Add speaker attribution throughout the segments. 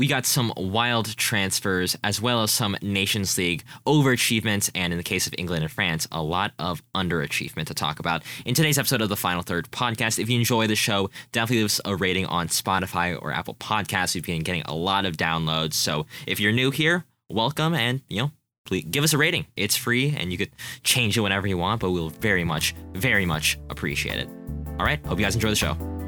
Speaker 1: we got some wild transfers as well as some Nations League overachievements, and in the case of England and France, a lot of underachievement to talk about in today's episode of the Final Third podcast. If you enjoy the show, definitely leave us a rating on Spotify or Apple Podcasts. We've been getting a lot of downloads. So if you're new here, welcome and, you know, please give us a rating. It's free and you could change it whenever you want, but we'll very much, very much appreciate it. All right, hope you guys enjoy the show.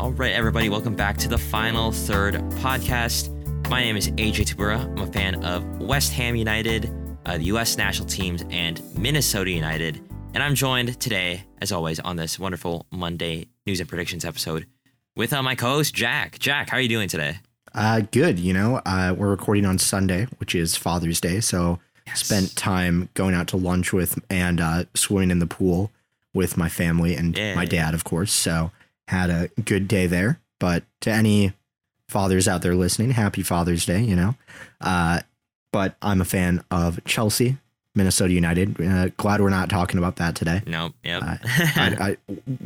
Speaker 1: All right, everybody, welcome back to the Final Third podcast. My name is AJ Tabura. I'm a fan of West Ham United, uh, the U.S. national teams, and Minnesota United. And I'm joined today, as always, on this wonderful Monday news and predictions episode with uh, my co-host Jack. Jack, how are you doing today?
Speaker 2: Uh, good. You know, uh, we're recording on Sunday, which is Father's Day, so
Speaker 1: Yes.
Speaker 2: spent time going out to lunch with and uh, swimming in the pool with my family and
Speaker 1: Yeah.
Speaker 2: my dad, of course. So had a good day there. But to any fathers out there listening, happy Father's Day. You know, uh, but I'm a fan of Chelsea, Minnesota United. Uh, glad we're not talking about that today.
Speaker 1: No, yep.
Speaker 2: I, I,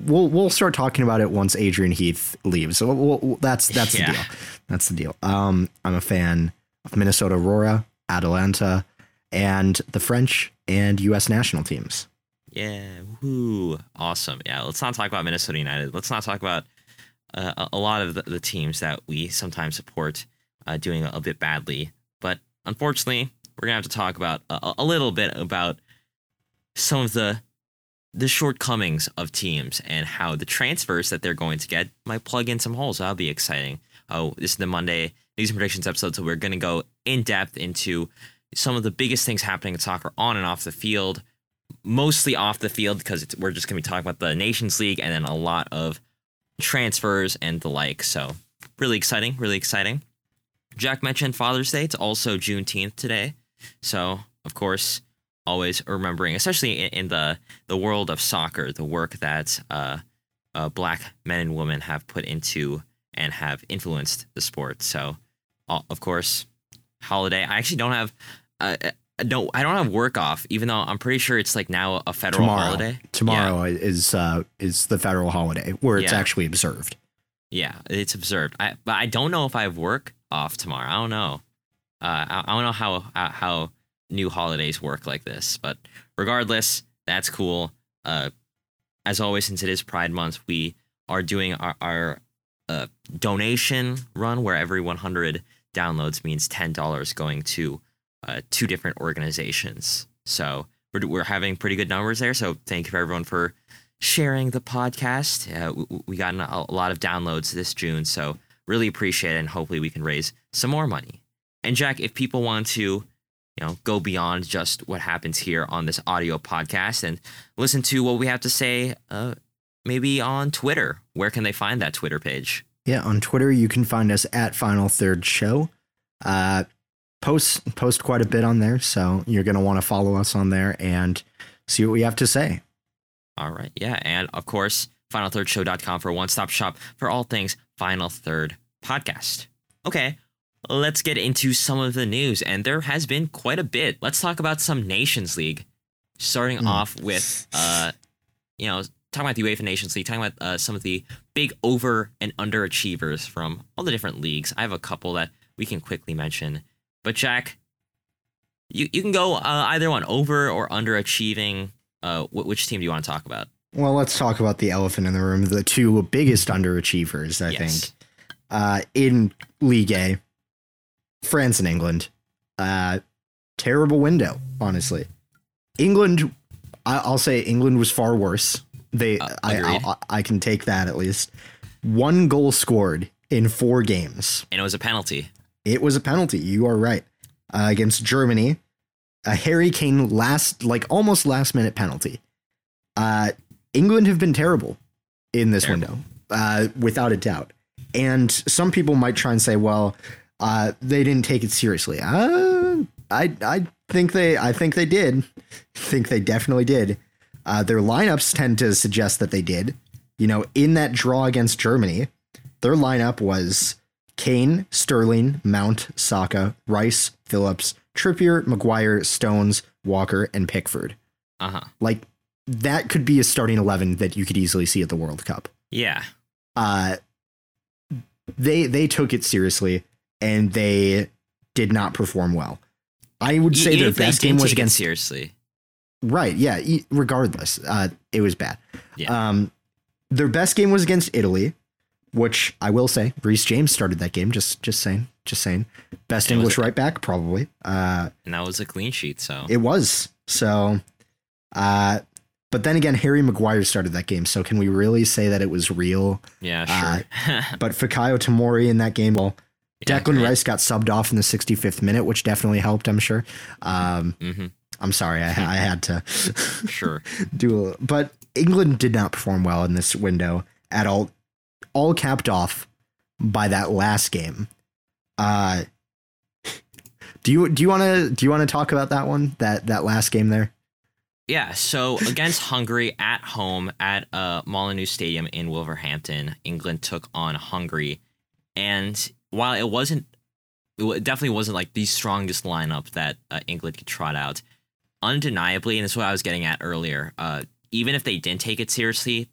Speaker 2: we'll we'll start talking about it once Adrian Heath leaves. So we'll, we'll- that's that's
Speaker 1: Yeah.
Speaker 2: the deal. That's the deal. Um, I'm a fan of Minnesota Aurora, Atalanta, and the French and U.S. national teams.
Speaker 1: Yeah, woo, awesome. Yeah, let's not talk about Minnesota United. Let's not talk about uh, a- lot of the, teams that we sometimes support uh, doing a, a bit badly. But unfortunately, we're gonna have to talk about a, a little bit about some of the the shortcomings of teams and how the transfers that they're going to get might plug in some holes. That'll be exciting. Oh, this is the Monday news and predictions episode, so we're gonna go in depth into some of the biggest things happening in soccer on and off the field mostly off the field because we're just going to be talking about the Nations League and then a lot of transfers and the like. So, really exciting, really exciting. Jack mentioned Father's Day. It's also Juneteenth today. So, of course, always remembering, especially in, in the, the world of soccer, the work that uh, uh, black men and women have put into and have influenced the sport. So, uh, of course, holiday. I actually don't have. Uh, no, I don't have work off, even though I'm pretty sure it's like now a federal
Speaker 2: Tomorrow,
Speaker 1: holiday.
Speaker 2: tomorrow is uh, is the federal holiday where it's
Speaker 1: Yeah.
Speaker 2: actually observed.
Speaker 1: Yeah, it's observed. I, but I don't know if I have work off tomorrow. I don't know. Uh, I, I don't know how, how how new holidays work like this. But regardless, that's cool. Uh, as always, since it is Pride Month, we are doing our, our uh, donation run where every 100 downloads means $10 going to uh, two different organizations. So we're, we're having pretty good numbers there. So thank you for everyone for sharing the podcast. Uh, we, we got a lot of downloads this June. So really appreciate it. And hopefully we can raise some more money. And Jack, if people want to, you know, go beyond just what happens here on this audio podcast and listen to what we have to say, uh, maybe on Twitter, where can they find that Twitter page?
Speaker 2: Yeah, on Twitter you can find us at Final Third Show. Uh, post post quite a bit on there, so you're gonna want to follow us on there and see what we have to say.
Speaker 1: All right. Yeah. And of course, finalthirdshow.com for a one stop shop for all things Final Third podcast. Okay. Let's get into some of the news. And there has been quite a bit. Let's talk about some Nations League, starting
Speaker 2: Hmm.
Speaker 1: off with, uh, you know, talking about the UEFA Nations League, talking about uh, some of the big over and underachievers from all the different leagues. I have a couple that we can quickly mention. But, Jack, you, you can go uh, either one, over or underachieving. Uh, wh- which team do you want to talk about?
Speaker 2: Well, let's talk about the elephant in the room, the two biggest underachievers, I
Speaker 1: Yes.
Speaker 2: think, uh, in League A, France and England. Uh, terrible window, honestly. England, I, I'll say England was far worse. They,
Speaker 1: Uh,
Speaker 2: I. I, I can take that at least. One goal scored in four games.
Speaker 1: And it was a penalty.
Speaker 2: It was a penalty. You are right. Uh, against Germany, a Harry Kane last, like almost last minute penalty. Uh, England have been terrible in this
Speaker 1: Terrible.
Speaker 2: window, uh, without a doubt. And some people might try and say, well, uh, they didn't take it seriously. Uh, I, I think they, I think they did. think they definitely did. Uh, their lineups tend to suggest that they did. You know, in that draw against Germany, their lineup was Kane, Sterling, Mount, Saka, Rice, Phillips, Trippier, Maguire, Stones, Walker, and Pickford.
Speaker 1: Uh huh.
Speaker 2: Like that could be a starting 11 that you could easily see at the World Cup.
Speaker 1: Yeah.
Speaker 2: Uh, they they took it seriously and they did not perform well. I would say
Speaker 1: Even
Speaker 2: their best game was against
Speaker 1: seriously.
Speaker 2: right. Yeah, regardless, uh, it was bad.
Speaker 1: Yeah.
Speaker 2: Um, their best game was against Italy, which I will say, Reece James started that game. Just just saying, just saying. Best
Speaker 1: It
Speaker 2: English
Speaker 1: a-
Speaker 2: right back, probably. Uh,
Speaker 1: And that was a clean sheet. So
Speaker 2: it was so. Uh, but then again, Harry Maguire started that game. So can we really say that it was real?
Speaker 1: yeah,
Speaker 2: uh,
Speaker 1: sure.
Speaker 2: But Fikayo Tomori in that game, well,
Speaker 1: Yeah,
Speaker 2: Declan
Speaker 1: great.
Speaker 2: Rice got subbed off in the 65th minute, which definitely helped. I'm sure. Um,
Speaker 1: Mhm.
Speaker 2: I'm sorry, I, I had to
Speaker 1: Sure.
Speaker 2: do a, but England did not perform well in this window at all. All capped off by that last game. Uh, do you do you want to do you want to talk about that one that that last game there?
Speaker 1: Yeah, so against Hungary at home at uh, Molyneux Stadium in Wolverhampton, England took on Hungary, and while it wasn't, it definitely wasn't like the strongest lineup that uh, England could trot out. Undeniably, and this is what I was getting at earlier. Uh, even if they didn't take it seriously,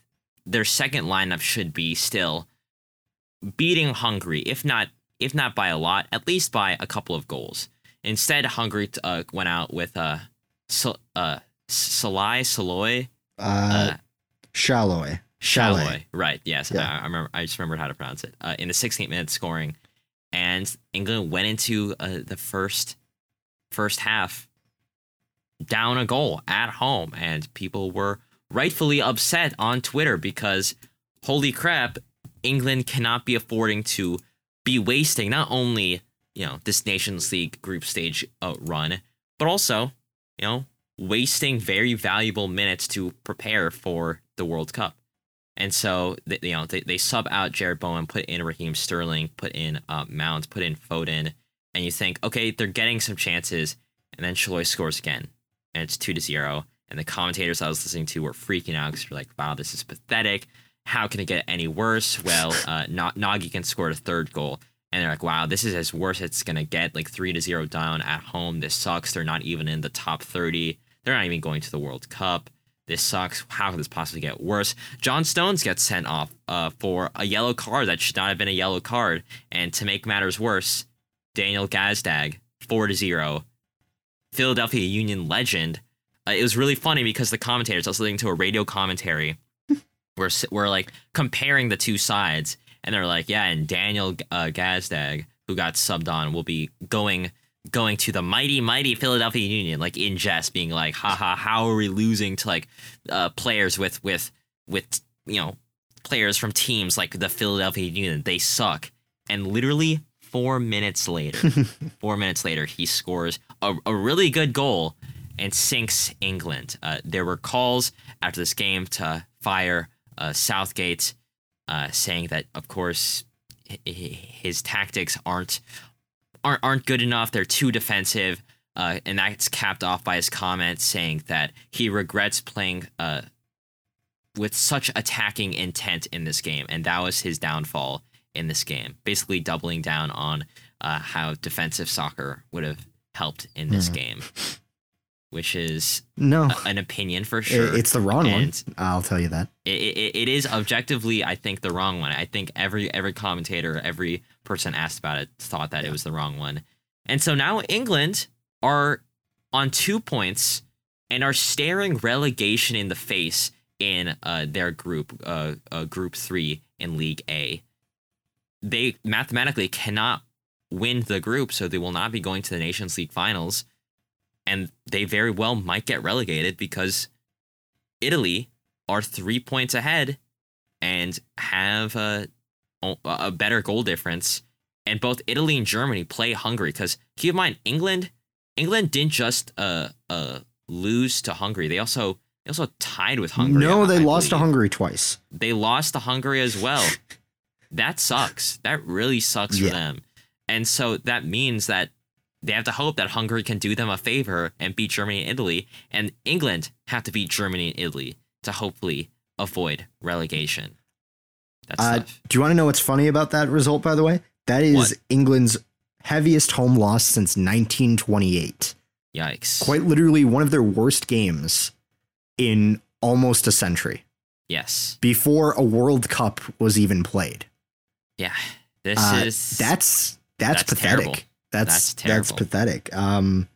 Speaker 1: their second lineup should be still beating Hungary, if not if not by a lot, at least by a couple of goals. Instead, Hungary uh, went out with uh, Sol- uh, Salai Saloy
Speaker 2: Uh,
Speaker 1: uh,
Speaker 2: Shalloy.
Speaker 1: Shalloy. Right. Yes.
Speaker 2: Yeah.
Speaker 1: I, I remember. I just remembered how to pronounce it. Uh, in the 16th minute scoring, and England went into uh, the first first half down a goal at home, and people were rightfully upset on Twitter because holy crap, England cannot be affording to be wasting not only you know this Nations League group stage uh, run, but also you know wasting very valuable minutes to prepare for the World Cup. And so, they, you know, they, they sub out Jarrod Bowen, put in Raheem Sterling, put in uh, Mount, put in Foden, and you think, okay, they're getting some chances, and then Chaloy scores again, and it's two to zero. And the commentators I was listening to were freaking out because they're like, "Wow, this is pathetic. How can it get any worse?" Well, uh, Na- Nagy scored a third goal, and they're like, "Wow, this is as worse it's gonna get. Like three to zero down at home. This sucks. They're not even in the top thirty. They're not even going to the World Cup." This sucks. How could this possibly get worse? John Stones gets sent off uh, for a yellow card that should not have been a yellow card. And to make matters worse, Daniel Gazdag, 4 to 0, Philadelphia Union legend. Uh, it was really funny because the commentators, I was listening to a radio commentary where we're like comparing the two sides. And they're like, yeah, and Daniel uh, Gazdag, who got subbed on, will be going going to the mighty, mighty Philadelphia Union, like in jest, being like, haha, how are we losing to like uh, players with with with you know players from teams like the Philadelphia Union? They suck. And literally four minutes later, four minutes later, he scores a, a really good goal and sinks England. Uh, there were calls after this game to fire uh, Southgate, uh, saying that, of course, his tactics aren't aren't aren't good enough. They're too defensive, uh, and that's capped off by his comment saying that he regrets playing uh, with such attacking intent in this game, and that was his downfall in this game. Basically, doubling down on uh, how defensive soccer would have helped in this
Speaker 2: Mhm.
Speaker 1: game, which is
Speaker 2: No,
Speaker 1: a- an opinion for sure.
Speaker 2: it's the wrong
Speaker 1: And-
Speaker 2: one. I'll tell you that.
Speaker 1: it, it, it is objectively, I think, the wrong one. I think every every commentator, every person asked about it, thought that it was the wrong one. And so now England are on two points and are staring relegation in the face in uh, their group, uh, uh, Group Three in League A. They mathematically cannot win the group, so they will not be going to the Nations League finals, and they very well might get relegated because Italy are three points ahead and have a, a better goal difference. And both Italy and Germany play Hungary because keep in mind England England didn't just uh uh lose to Hungary. They also they also tied with Hungary.
Speaker 2: no, they
Speaker 1: I
Speaker 2: lost to. Hungary twice.
Speaker 1: They lost to Hungary as well. that sucks. That really sucks for them. And so that means that they have to hope that Hungary can do them a favor and beat Germany and Italy, and England have to beat Germany and Italy to hopefully avoid relegation. That's
Speaker 2: Uh, do you want to know what's funny about that result, by the way? That is
Speaker 1: What?
Speaker 2: England's heaviest home loss since 1928.
Speaker 1: Yikes.
Speaker 2: Quite literally one of their worst games in almost a century
Speaker 1: Yes.
Speaker 2: before a World Cup was even played.
Speaker 1: Yeah. This
Speaker 2: Uh,
Speaker 1: is
Speaker 2: that's that's,
Speaker 1: that's
Speaker 2: pathetic.
Speaker 1: terrible.
Speaker 2: That's
Speaker 1: That's
Speaker 2: that's, pathetic. Um,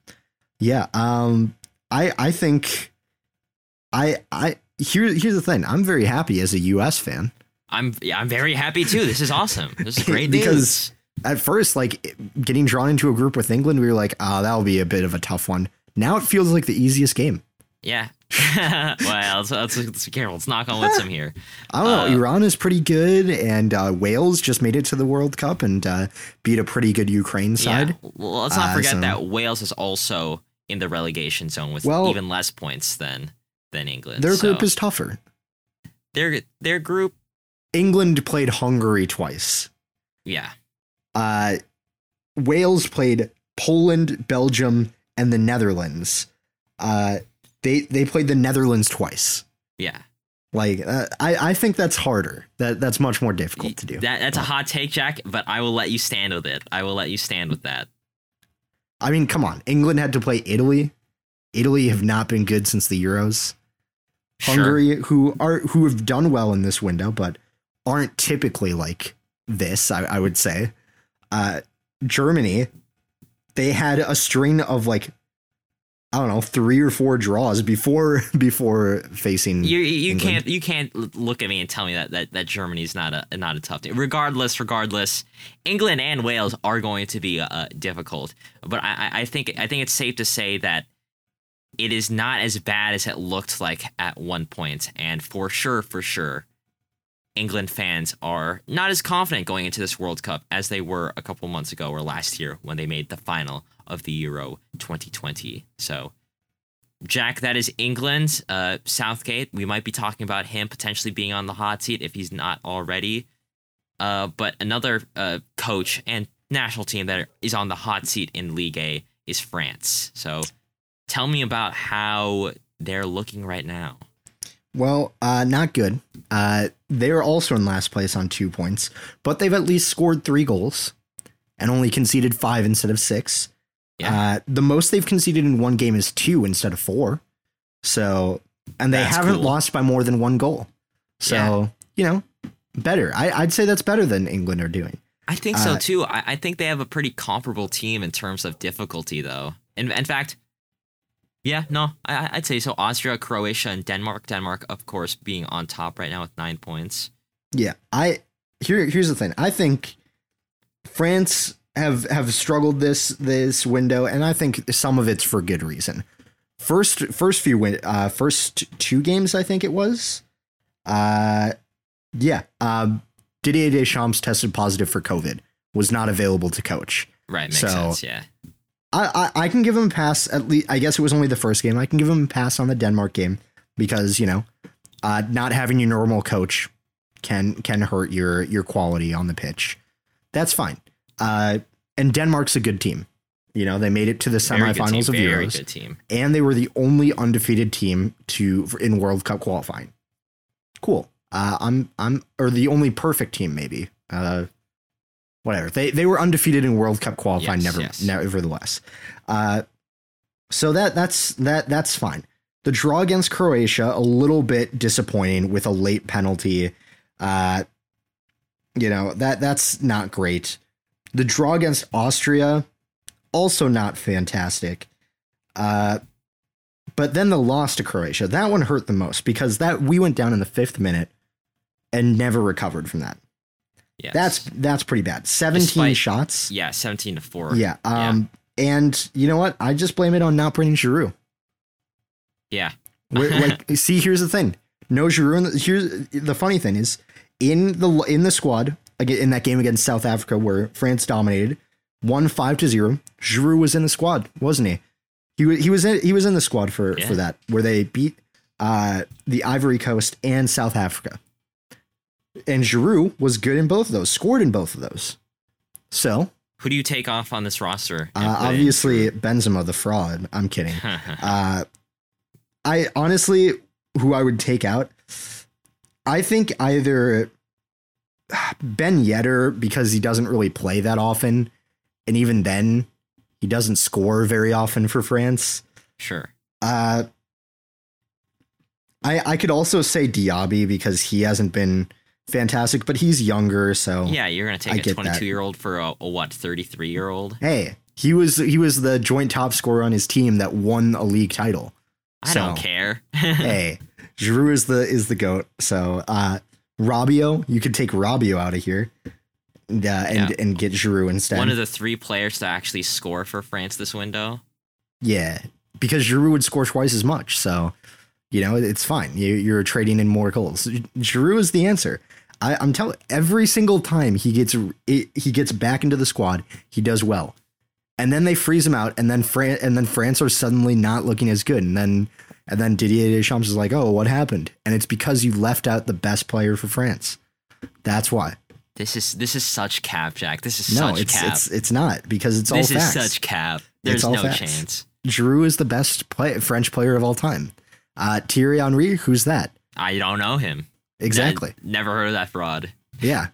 Speaker 2: yeah. Um, I I think I I here here's the thing. I'm very happy as a U.S. fan.
Speaker 1: I'm I'm very happy too. This is awesome. This is great
Speaker 2: Because-
Speaker 1: news.
Speaker 2: At first, like getting drawn into a group with England, we were like, oh, that'll be a bit of a tough one. Now it feels like the easiest game.
Speaker 1: Yeah. well, let's, let's, let's be careful. Let's knock on wood some here.
Speaker 2: I don't know.
Speaker 1: Uh,
Speaker 2: Iran is pretty good, and uh, Wales just made it to the World Cup and uh, beat a pretty good Ukraine side.
Speaker 1: Yeah. Well, let's not
Speaker 2: Uh,
Speaker 1: forget
Speaker 2: so-
Speaker 1: that Wales is also in the relegation zone with
Speaker 2: Well-
Speaker 1: even less points than than England.
Speaker 2: Their
Speaker 1: So
Speaker 2: group is tougher.
Speaker 1: their their group.
Speaker 2: England played Hungary twice.
Speaker 1: Yeah.
Speaker 2: Uh, Wales played Poland, Belgium, and the Netherlands. Uh, they they played the Netherlands twice.
Speaker 1: Yeah.
Speaker 2: Like uh, I I think that's harder. That that's much more difficult to do.
Speaker 1: That that's a hot take, Jack. But I will let you stand with it. I will let you stand with that.
Speaker 2: I mean, come on. England had to play Italy. Italy have not been good since the Euros.
Speaker 1: Sure.
Speaker 2: Hungary, who are who have done well in this window, but aren't typically like this. I, I would say. Uh, Germany, they had a string of like, I don't know, three or four draws before before facing.
Speaker 1: You you
Speaker 2: England.
Speaker 1: can't you can't look at me and tell me that that, that Germany's not a not a tough team. Regardless, regardless, England and Wales are going to be uh, difficult. But I, I- I think I think it's safe to say that it is not as bad as it looked like at one point. And for sure, for sure, England fans are not as confident going into this World Cup as they were a couple months ago or last year when they made the final of the Euro 2020. So. Jack, that is England. Uh, Southgate, we might be talking about him potentially being on the hot seat if he's not already. Uh, but another uh, coach and national team that is on the hot seat in League A is France. So tell me about how they're looking right now.
Speaker 2: Well, uh, not good. Uh, they're also in last place on two points, but they've at least scored three goals and only conceded five instead of six.
Speaker 1: Yeah.
Speaker 2: Uh, the most they've conceded in one game is two instead of four. So, and they
Speaker 1: That's
Speaker 2: haven't
Speaker 1: cool.
Speaker 2: lost by more than one goal. So,
Speaker 1: Yeah.
Speaker 2: you know, better. I, I'd say that's better than England are doing.
Speaker 1: I think so
Speaker 2: Uh,
Speaker 1: too. I, I think they have a pretty comparable team in terms of difficulty, though. In, in fact, yeah, no, I, I'd say so. Austria, Croatia, and Denmark. Denmark, of course, being on top right now with nine points.
Speaker 2: Yeah, I here here's the thing. I think France have have struggled this this window, and I think some of it's for good reason. First first few win uh first two games, I think it was. Uh yeah. Um Didier Deschamps tested positive for COVID, was not available to coach.
Speaker 1: Right, makes
Speaker 2: So-
Speaker 1: sense. Yeah.
Speaker 2: I, I I can give him a pass at least. I guess it was only the first game. I can give him a pass on the Denmark game because you know, uh, not having your normal coach can can hurt your your quality on the pitch. That's fine. Uh, and Denmark's a good team. You know, they made it to the
Speaker 1: good team,
Speaker 2: semifinals of Euros, and they were the only undefeated team to in World Cup qualifying. Cool. Uh, I'm I'm or the only perfect team maybe. Uh, whatever. They they were undefeated in World Cup qualifying.
Speaker 1: Yes,
Speaker 2: never,
Speaker 1: yes.
Speaker 2: nevertheless. Uh, so that that's that that's fine. The draw against Croatia a little bit disappointing with a late penalty. Uh, you know that that's not great. The draw against Austria also not fantastic. Uh, but then the loss to Croatia that one hurt the most because that we went down in the fifth minute and never recovered from that.
Speaker 1: Yes.
Speaker 2: That's that's pretty bad. Seventeen
Speaker 1: Despite-
Speaker 2: shots.
Speaker 1: yeah, seventeen to four.
Speaker 2: Yeah. Um. And you know what? I just blame it on not bringing Giroud.
Speaker 1: yeah.
Speaker 2: Like, see, here's the thing. No Giroud. In the, here's the funny thing is in the in the squad in that game against South Africa where France dominated, won five to zero. Giroud was in the squad, wasn't he? He he was in, he was in the squad for
Speaker 1: Yeah.
Speaker 2: for that where they beat uh the Ivory Coast and South Africa. And Giroud was good in both of those, scored in both of those. So
Speaker 1: Who do you take off on this roster?
Speaker 2: uh, obviously Benzema the fraud. I'm kidding. Uh, I honestly, who I would take out, I think either Ben Yedder because he doesn't really play that often, and even then, he doesn't score very often for France.
Speaker 1: sure.
Speaker 2: Uh, I I could also say Diaby because he hasn't been fantastic, but he's younger, so
Speaker 1: Yeah, you're gonna take a
Speaker 2: get that.
Speaker 1: 22 year old for a, a what 33 year old.
Speaker 2: hey, he was he was the joint top scorer on his team that won a league title.
Speaker 1: I don't care.
Speaker 2: hey, Giroud is the is the goat. So uh Rabiot, you could take Rabiot out of here. And, uh, and
Speaker 1: Yeah.
Speaker 2: and get Giroud instead.
Speaker 1: One of the three players to actually score for France this window.
Speaker 2: yeah, because Giroud would score twice as much. So, you know, it's fine. You, you're trading in more goals. Giroud is the answer. I, I'm telling every single time he gets he gets back into the squad, he does well. And then they freeze him out, and then Fran- and then France are suddenly not looking as good. And then and then Didier Deschamps is like, "Oh, what happened?" And it's because you left out the best player for France. That's why.
Speaker 1: This is this is such cap, Jack. This is
Speaker 2: No,
Speaker 1: such
Speaker 2: it's
Speaker 1: cap.
Speaker 2: it's it's not because it's
Speaker 1: this
Speaker 2: all
Speaker 1: is
Speaker 2: facts.
Speaker 1: such cap. There's no
Speaker 2: facts.
Speaker 1: chance.
Speaker 2: Giroud is the best play- French player of all time. Uh, Thierry Henry, who's that?
Speaker 1: I don't know him.
Speaker 2: Exactly.
Speaker 1: Ne- never heard of that fraud.
Speaker 2: Yeah.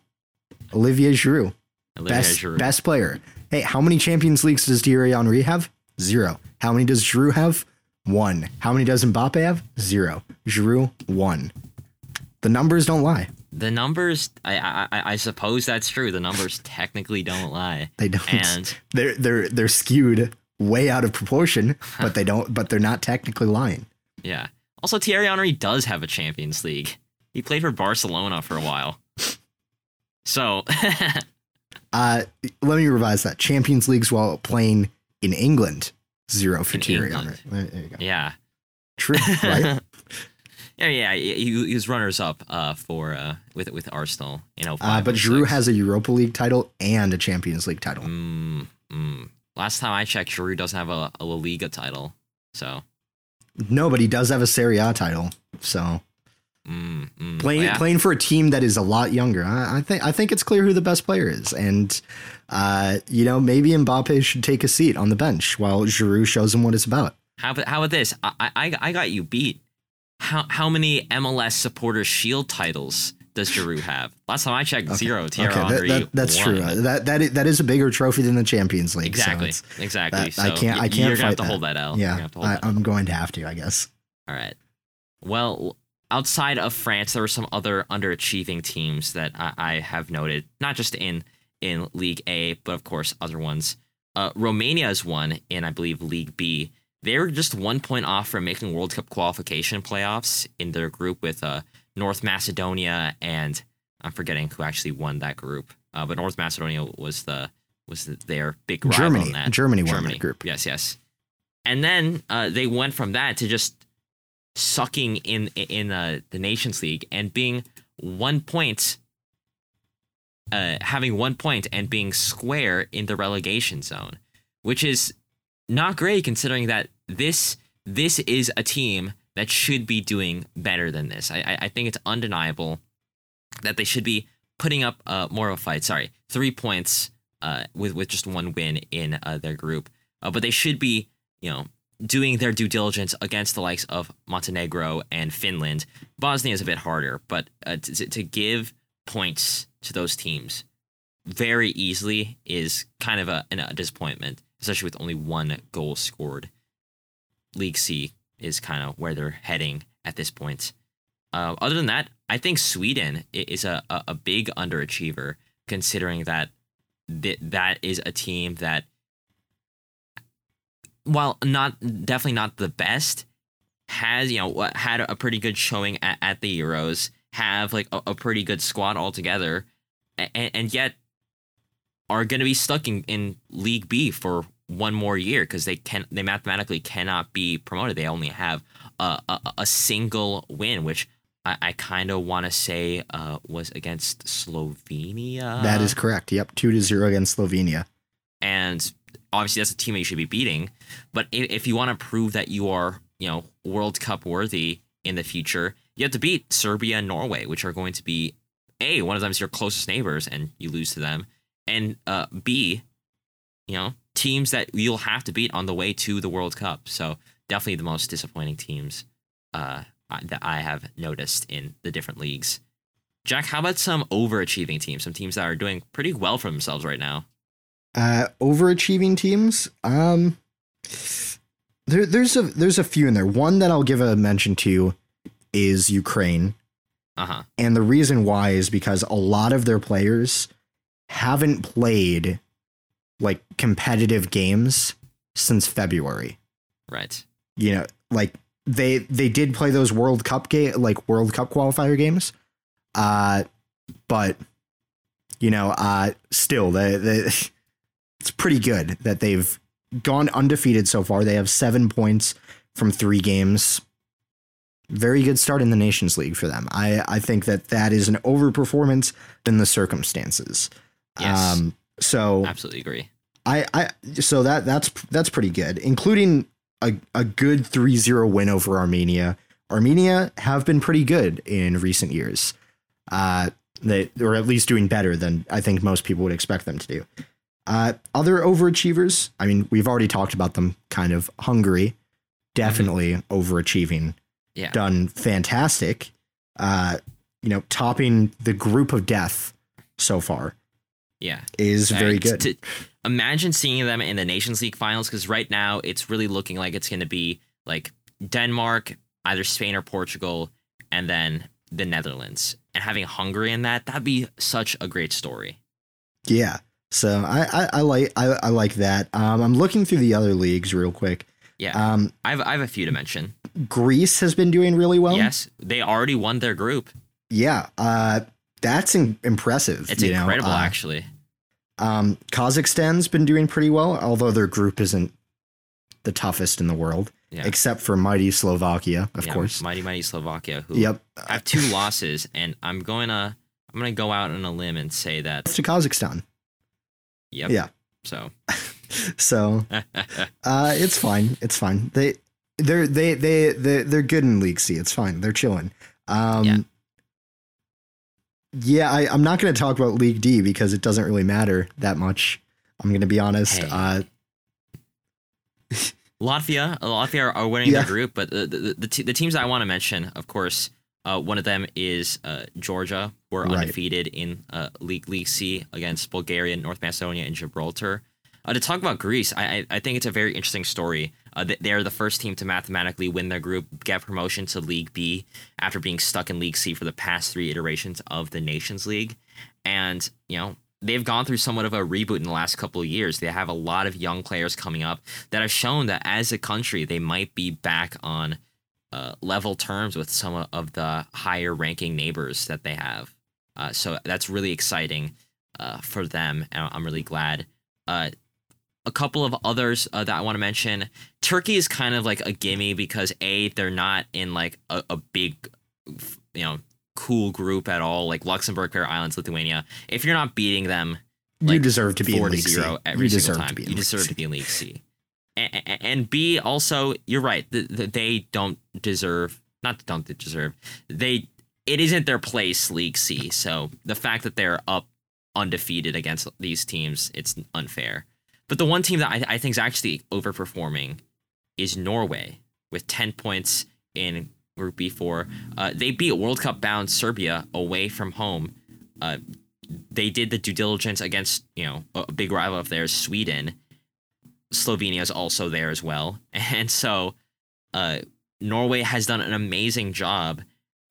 Speaker 2: Olivier Giroud,
Speaker 1: Olivier
Speaker 2: best
Speaker 1: Giroud.
Speaker 2: best player. Hey, how many Champions Leagues does Thierry Henry have? Zero. How many does Giroud have? One. How many does Mbappe have? Zero. Giroud one. The numbers don't lie.
Speaker 1: The numbers, I, I I I suppose that's true. The numbers technically don't lie.
Speaker 2: They don't.
Speaker 1: And
Speaker 2: they're they're they're skewed way out of proportion, but they don't. But they're not technically lying.
Speaker 1: yeah. Also, Thierry Henry does have a Champions League. He played for Barcelona for a while. So,
Speaker 2: Uh, let me revise that. Champions Leagues while playing in England, zero for
Speaker 1: In
Speaker 2: Thierry
Speaker 1: England.
Speaker 2: Henry. There, there you go.
Speaker 1: yeah.
Speaker 2: True, right?
Speaker 1: yeah, yeah. He, he was runners up uh, for uh, with with Arsenal. You know,
Speaker 2: uh, but Giroud has a Europa League title and a Champions League title.
Speaker 1: Mm, mm. Last time I checked, Giroud doesn't have a, a La Liga title. So,
Speaker 2: No, but he does have a Serie A title. So
Speaker 1: mm, mm.
Speaker 2: playing
Speaker 1: yeah.
Speaker 2: playing for a team that is a lot younger, I, I think I think it's clear who the best player is, and uh, you know maybe Mbappe should take a seat on the bench while Giroud shows him what it's about.
Speaker 1: How about how about this? I, I I got you beat. How how many MLS supporter shield titles does Giroud have? Last time I checked, zero. Thierry
Speaker 2: okay, that,
Speaker 1: Henry
Speaker 2: that- that's true. Uh, That that is, that is a bigger trophy than the Champions League.
Speaker 1: Exactly,
Speaker 2: it's-
Speaker 1: exactly.
Speaker 2: that-
Speaker 1: so
Speaker 2: I can't. I can't
Speaker 1: You're gonna
Speaker 2: fight
Speaker 1: have to
Speaker 2: that.
Speaker 1: hold that L.
Speaker 2: Yeah,
Speaker 1: gonna have to hold
Speaker 2: I. I'm going to have to. I guess.
Speaker 1: All right. Well, outside of France, there were some other underachieving teams that I, I have noted, not just in in League A, but of course other ones. Uh, Romania is one in, I believe, League B. They were just one point off from making World Cup qualification playoffs in their group with uh, North Macedonia and I'm forgetting who actually won that group. Uh, but North Macedonia was the was the, their big rival
Speaker 2: Germany.
Speaker 1: that.
Speaker 2: Germany won that group.
Speaker 1: Yes, yes. And then uh, they went from that to just sucking in in uh, the Nations League and being one point, uh, having one point and being square in the relegation zone, which is not great considering that this this is a team that should be doing better than this. I I, think it's undeniable that they should be putting up uh, more of a fight. Sorry, three points uh, with with just one win in uh, their group, uh, but they should be you know doing their due diligence against the likes of Montenegro and Finland. Bosnia is a bit harder, but uh, to, to give points to those teams very easily is kind of a, a disappointment, especially with only one goal scored. League C is kind of where they're heading at this point. Uh, other than that, I think Sweden is a, a, a big underachiever, considering that th- that is a team that, while not definitely not the best, has you know had a pretty good showing at, at the Euros, have like a, a pretty good squad altogether, and, and yet are going to be stuck in, in League B for one more year because they can they mathematically cannot be promoted. They only have a a, a single win, which I, I kind of want to say uh, was against Slovenia.
Speaker 2: that is correct. Yep, two to zero against Slovenia.
Speaker 1: and obviously that's a team that you should be beating. But if, if you want to prove that you are, you know, World Cup worthy in the future, you have to beat Serbia and Norway, which are going to be a one of them is your closest neighbors, and you lose to them, and uh, b, you know, teams that you'll have to beat on the way to the World Cup. So definitely the most disappointing teams uh, that I have noticed in the different leagues. Jack, how about some overachieving teams? Some teams that are doing pretty well for themselves right now.
Speaker 2: Uh, overachieving teams. Um, there, there's a there's a few in there. One that I'll give a mention to is Ukraine.
Speaker 1: Uh huh.
Speaker 2: And the reason why is because a lot of their players haven't played like competitive games since February.
Speaker 1: Right.
Speaker 2: You know, like they they did play those World Cup game like World Cup qualifier games. Uh but you know, uh still they, they it's pretty good that they've gone undefeated so far. They have 7 points from 3 games. Very good start in the Nations League for them. I I think that that is an overperformance in the circumstances.
Speaker 1: Yes.
Speaker 2: Um so
Speaker 1: Absolutely agree.
Speaker 2: I, I so that that's that's pretty good, including a, a good 3-0 win over Armenia. Armenia have been pretty good in recent years. Uh they or at least doing better than I think most people would expect them to do. Uh other overachievers, I mean, we've already talked about them kind of Hungary, definitely overachieving.
Speaker 1: Yeah.
Speaker 2: Done fantastic. Uh you know, topping the group of death so far
Speaker 1: Yeah.
Speaker 2: is very good.
Speaker 1: To- imagine seeing them in the Nations League finals because right now it's really looking like it's going to be like Denmark, either Spain or Portugal, and then the Netherlands. And having Hungary in that, that'd be such a great story.
Speaker 2: Yeah. So I, I, I like I, I like that. Um, I'm looking through the other leagues real quick.
Speaker 1: Yeah.
Speaker 2: Um,
Speaker 1: I, have, I have a few to mention.
Speaker 2: Greece has been doing really well.
Speaker 1: yes, they already won their group.
Speaker 2: Yeah. Uh, that's in- impressive.
Speaker 1: It's
Speaker 2: you know.
Speaker 1: incredible,
Speaker 2: Uh,
Speaker 1: actually.
Speaker 2: Um, Kazakhstan's been doing pretty well, although their group isn't the toughest in the world,
Speaker 1: Yeah.
Speaker 2: except for mighty Slovakia, of
Speaker 1: Yeah,
Speaker 2: course.
Speaker 1: Mighty, mighty Slovakia, who
Speaker 2: Yep.
Speaker 1: have two losses, and I'm going to. I'm gonna go out on a limb and say that.
Speaker 2: It's to Kazakhstan.
Speaker 1: Yep.
Speaker 2: Yeah.
Speaker 1: So.
Speaker 2: So uh, it's fine. It's fine. They they're they they they they're good in League C. It's fine. They're chilling. Um,
Speaker 1: Yeah.
Speaker 2: yeah, I, I'm not going to talk about League D because it doesn't really matter that much. I'm going to be honest.
Speaker 1: Hey.
Speaker 2: Uh,
Speaker 1: Latvia, Latvia are, winning
Speaker 2: Yeah.
Speaker 1: their group, but the the, the, te- the teams I want to mention, of course, uh, one of them is uh, Georgia, who are
Speaker 2: Right.
Speaker 1: undefeated in uh, League League C against Bulgaria, North Macedonia, and Gibraltar. Uh, to talk about Greece, I, I think it's a very interesting story. Uh, they're the first team to mathematically win their group, get promotion to League B after being stuck in League C for the past three iterations of the Nations League, and you know they've gone through somewhat of a reboot in the last couple of years. They have a lot of young players coming up that have shown that as a country they might be back on uh, level terms with some of the higher ranking neighbors that they have. Uh, so that's really exciting uh, for them. and I'm really glad. A couple of others uh, that I want to mention. Turkey is kind of like a gimme because a they're not in like a, a big, you know, cool group at all. Like Luxembourg, Faroe Islands, Lithuania. If you're not beating them,
Speaker 2: you deserve to be in
Speaker 1: four to
Speaker 2: League
Speaker 1: zero
Speaker 2: C.
Speaker 1: every
Speaker 2: you
Speaker 1: single
Speaker 2: deserve
Speaker 1: time.
Speaker 2: to be
Speaker 1: you deserve to be in League C. And, and B, also, you're right. th- th- They don't deserve, not don't deserve. They it isn't their place, League C. So the fact that they're up undefeated against these teams, it's unfair. But the one team that I, I think is actually overperforming is Norway with 10 points in Group B4. Uh, they beat World Cup bound Serbia away from home. Uh, they did the due diligence against you know a big rival of theirs, Sweden. Slovenia is also there as well, and so uh, Norway has done an amazing job.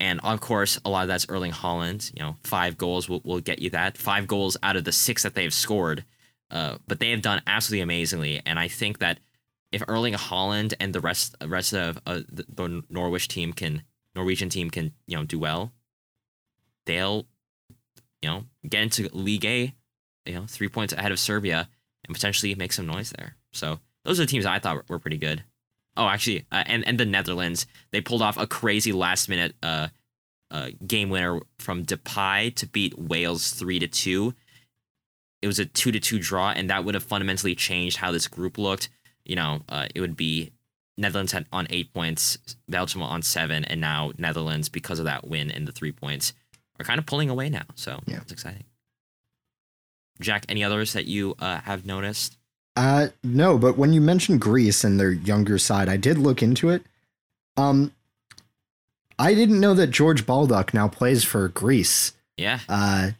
Speaker 1: And of course, a lot of that's Erling Haaland. You know, five goals will, will get you that. Five goals out of the six that they've scored. Uh, but they have done absolutely amazingly. And I think that if Erling Haaland and the rest rest of uh, the, Norwich team can Norwegian team can you know do well, they'll you know get into League A, you know three points ahead of Serbia and potentially make some noise there. So those are the teams I thought were, were pretty good. Oh, actually, uh, and and the Netherlands they pulled off a crazy last minute uh, uh, game winner from Depay to beat Wales three to two. It was a two to two draw, and that would have fundamentally changed how this group looked. You know, uh, it would be Netherlands had on eight points, Belgium on seven, and now Netherlands because of that win and the three points are kind of pulling away now. So
Speaker 2: Yeah.
Speaker 1: it's exciting. Jack, any others that you uh, have noticed?
Speaker 2: Uh, no, but when you mentioned Greece and their younger side, I did look into it. Um, I didn't know that George Baldock now plays for Greece.
Speaker 1: Yeah,
Speaker 2: Uh,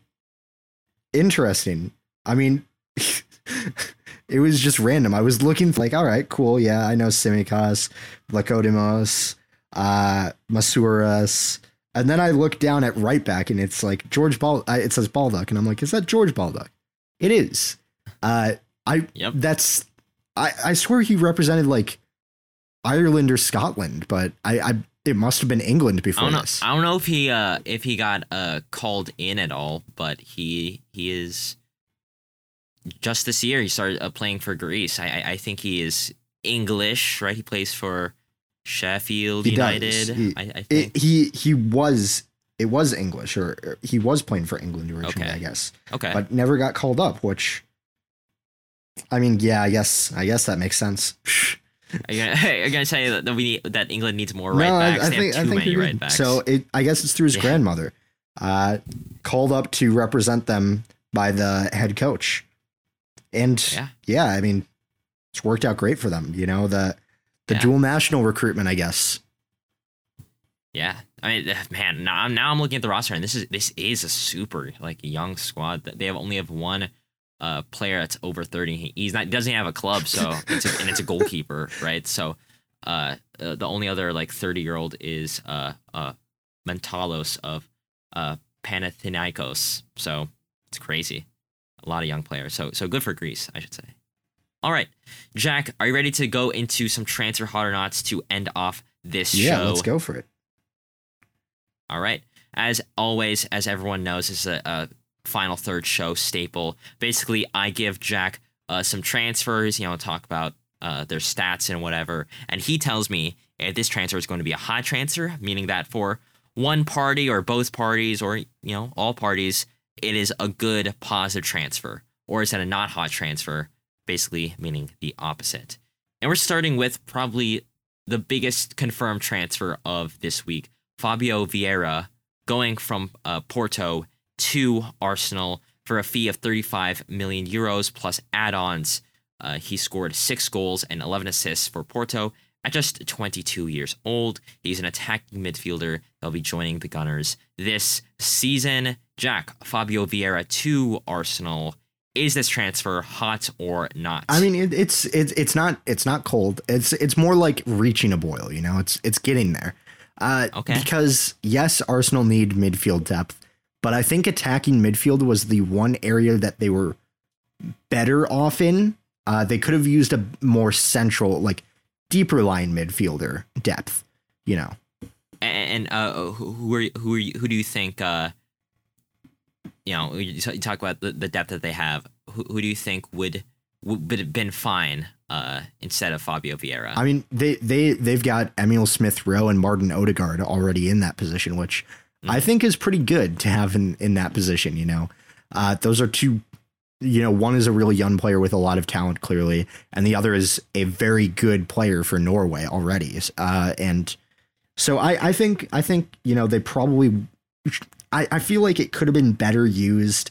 Speaker 2: interesting. I mean, it was just random. I was looking like, all right, cool. Yeah, I know Tsimikas, Lakodimos. uh, Masouras. And then I look down at right back and it's like George Ball. Uh, it says Baldock, and I'm like, is that George Baldock? It is. Uh, I
Speaker 1: Yep.
Speaker 2: that's I I swear he represented like Ireland or Scotland, but I I it must have been England
Speaker 1: I
Speaker 2: before
Speaker 1: don't know.
Speaker 2: this.
Speaker 1: I don't know if he uh if he got uh called in at all, but he he is just this year he started uh, playing for Greece. I, I I think he is English, right? He plays for Sheffield
Speaker 2: He.
Speaker 1: United.
Speaker 2: He-
Speaker 1: I, I think.
Speaker 2: It, he he was it was English or, or he was playing for England originally,
Speaker 1: Okay.
Speaker 2: I guess,
Speaker 1: okay.
Speaker 2: but never got called up. Which, I mean, yeah, I guess I guess that makes sense.
Speaker 1: Are you gonna, are you gonna say that we need, that England needs more right backs?
Speaker 2: I
Speaker 1: they
Speaker 2: think
Speaker 1: have
Speaker 2: I
Speaker 1: too
Speaker 2: think
Speaker 1: many right backs.
Speaker 2: So it, I guess it's through his
Speaker 1: Yeah.
Speaker 2: grandmother, uh, called up to represent them by the head coach, and
Speaker 1: Yeah.
Speaker 2: yeah, I mean, it's worked out great for them. You know the the
Speaker 1: Yeah.
Speaker 2: dual national recruitment, I guess.
Speaker 1: Yeah, I mean, man, now I'm now I'm looking at the roster, and this is this is a super like young squad. That they have only have one uh player that's over thirty. He- He's not doesn't have a club, so it's a, and it's a goalkeeper, right? So, uh, uh, the only other like thirty year old is uh uh Mentalos of uh Panathinaikos. So it's crazy, a lot of young players. So so good for Greece, I should say. All right, Jack, are you ready to go into some transfer hot or nots to end off this
Speaker 2: Yeah,
Speaker 1: show?
Speaker 2: Yeah, let's go for it.
Speaker 1: All right. As always, as everyone knows, this is a, a final third show staple. Basically, I give Jack uh, some transfers, you know, talk about uh, their stats and whatever, and he tells me if this transfer is going to be a hot transfer, meaning that for one party or both parties or you know all parties, it is a good positive transfer, or is it a not hot transfer? Basically, meaning the opposite. And we're starting with probably the biggest confirmed transfer of this week. Fabio Vieira going from uh, Porto to Arsenal for a fee of 35 million euros plus add-ons. Uh, he scored six goals and 11 assists for Porto at just 22 years old. He's an attacking midfielder. They'll be joining the Gunners this season. Jack Fabio Vieira to Arsenal. Is this transfer hot or not?
Speaker 2: I mean, it, it's it's it's not it's not cold. It's it's more like reaching a boil. You know, it's it's getting there. Uh,
Speaker 1: Okay.
Speaker 2: Because yes, Arsenal need midfield depth, but I think attacking midfield was the one area that they were better off in. Uh, they could have used a more central, like deeper line midfielder depth. You know,
Speaker 1: And, uh, who who are you- who are you, who do you think? Uh, you know, you t- you talk about the, the depth that they have. Who, who do you think would would have been fine uh, instead of Fabio Vieira?
Speaker 2: I mean, they they they've got Emile Smith Rowe and Martin Odegaard already in that position, which I think is pretty good to have in in that position. You know, uh, those are two. You know, one is a really young player with a lot of talent, clearly, and the other is a very good player for Norway already. Uh, and so I I think I think you know they probably. I, I feel like it could have been better used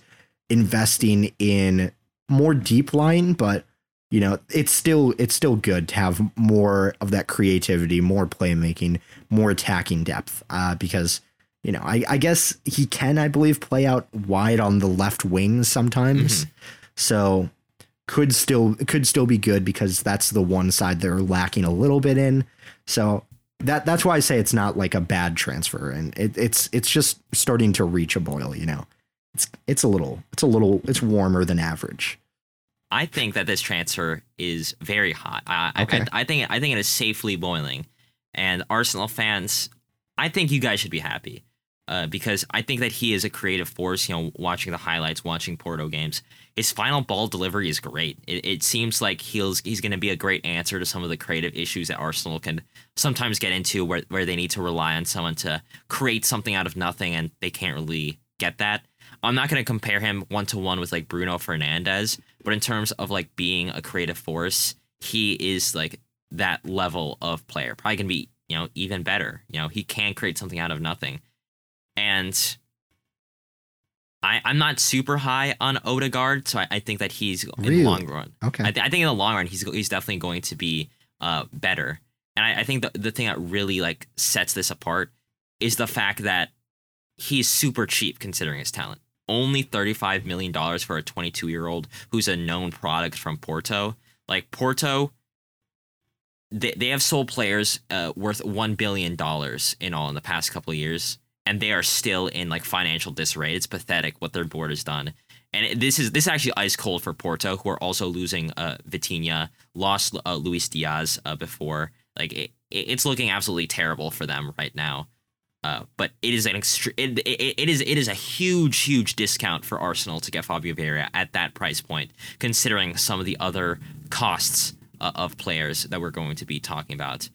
Speaker 2: investing in more deep line, but you know it's still it's still good to have more of that creativity more playmaking more attacking depth uh, because you know I, I guess he can i believe play out wide on the left wing sometimes. So could still could still be good because that's the one side they're lacking a little bit in. So that that's why i say it's not like a bad transfer and it, it's it's just starting to reach a boil you know it's it's a little it's a little it's warmer than average
Speaker 1: I think that this transfer is very hot. I, I-
Speaker 2: Okay.
Speaker 1: I, I think I think it is safely boiling, and Arsenal fans, I think you guys should be happy uh, because I think that he is a creative force. You know, watching the highlights, watching Porto games, his final ball delivery is great. It, it seems like he's he's going to be a great answer to some of the creative issues that Arsenal can sometimes get into, where where they need to rely on someone to create something out of nothing, and they can't really get that. I'm not going to compare him one to one with like Bruno Fernandes, but in terms of like being a creative force, he is like that level of player. Probably going to be, you know, even better. You know, he can create something out of nothing. And I, I'm not super high on Odegaard, so I, I think that he's in
Speaker 2: Really?
Speaker 1: the long run.
Speaker 2: okay
Speaker 1: I, th- I think in the long run, he's he's definitely going to be uh, better. And I, I think the the thing that really like sets this apart is the fact that he's super cheap considering his talent. Only thirty five million dollars for a twenty two year old who's a known product from Porto. Like Porto, they, they have sold players uh, worth one billion dollars in all in the past couple of years, and they are still in like financial disarray. It's pathetic what their board has done. And this is this is actually ice cold for Porto, who are also losing uh, Vitinha, lost uh, Luis Diaz uh, before. Like it, it- it's looking absolutely terrible for them right now. Uh, but it is an extre- it, it, it is it is a huge huge discount for Arsenal to get Fabio Vieira at that price point, considering some of the other costs uh, of players that we're going to be talking about.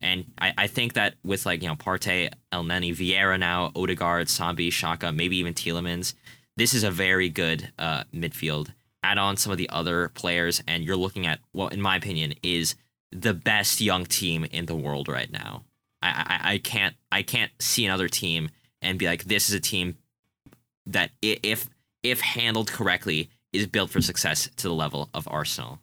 Speaker 1: And I, I think that with like you know Partey, Elneny, Vieira now, Odegaard, Sambi, Xhaka, maybe even Tielemans, this is a very good uh, midfield. Add on some of the other players, and you're looking at what, in my opinion, is the best young team in the world right now. I, I, I can't I can't see another team and be like this is a team that if if handled correctly is built for success to the level of Arsenal.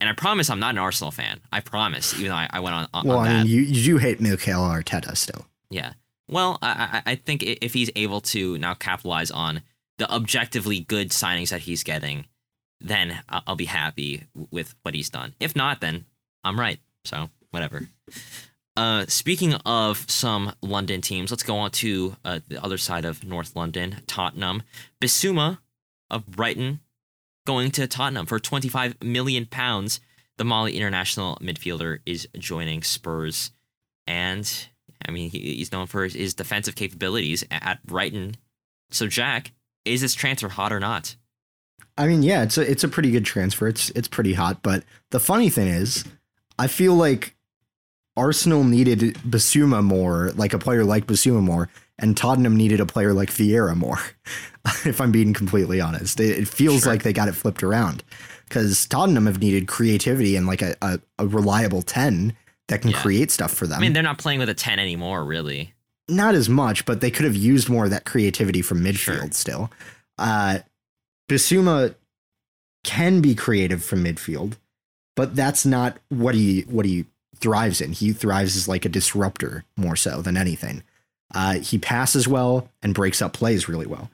Speaker 1: And I promise I'm not an Arsenal fan. I promise, even though I, I went on, on,
Speaker 2: Well,
Speaker 1: on
Speaker 2: I
Speaker 1: that.
Speaker 2: mean, you, you do hate Mikel Arteta still.
Speaker 1: Yeah. Well, I, I think if he's able to now capitalize on the objectively good signings that he's getting, then I'll be happy with what he's done. If not, then I'm right. So whatever. Uh, speaking of some London teams, let's go on to uh, the other side of North London, Tottenham. Bissouma of Brighton going to Tottenham for 25 million pounds. The Mali international midfielder is joining Spurs, and I mean he's known for his, defensive capabilities at Brighton. So Jack, is this transfer hot or not?
Speaker 2: I mean, yeah, it's a it's a pretty good transfer. It's it's pretty hot. But the funny thing is, I feel like Arsenal needed Bissouma more, like a player like Bissouma more, and Tottenham needed a player like Vieira more. if I'm being completely honest, it, it feels
Speaker 1: Sure.
Speaker 2: like they got it flipped around because Tottenham have needed creativity and like a, a, a reliable ten that can
Speaker 1: Yeah.
Speaker 2: create stuff for them.
Speaker 1: I mean, they're not playing with a 10 anymore, really.
Speaker 2: not as much, but they could have used more of that creativity from midfield
Speaker 1: Sure.
Speaker 2: still. Uh Bissouma can be creative from midfield, but that's not what he what he thrives in. He thrives as like a disruptor more so than anything. Uh he passes well and breaks up plays really well.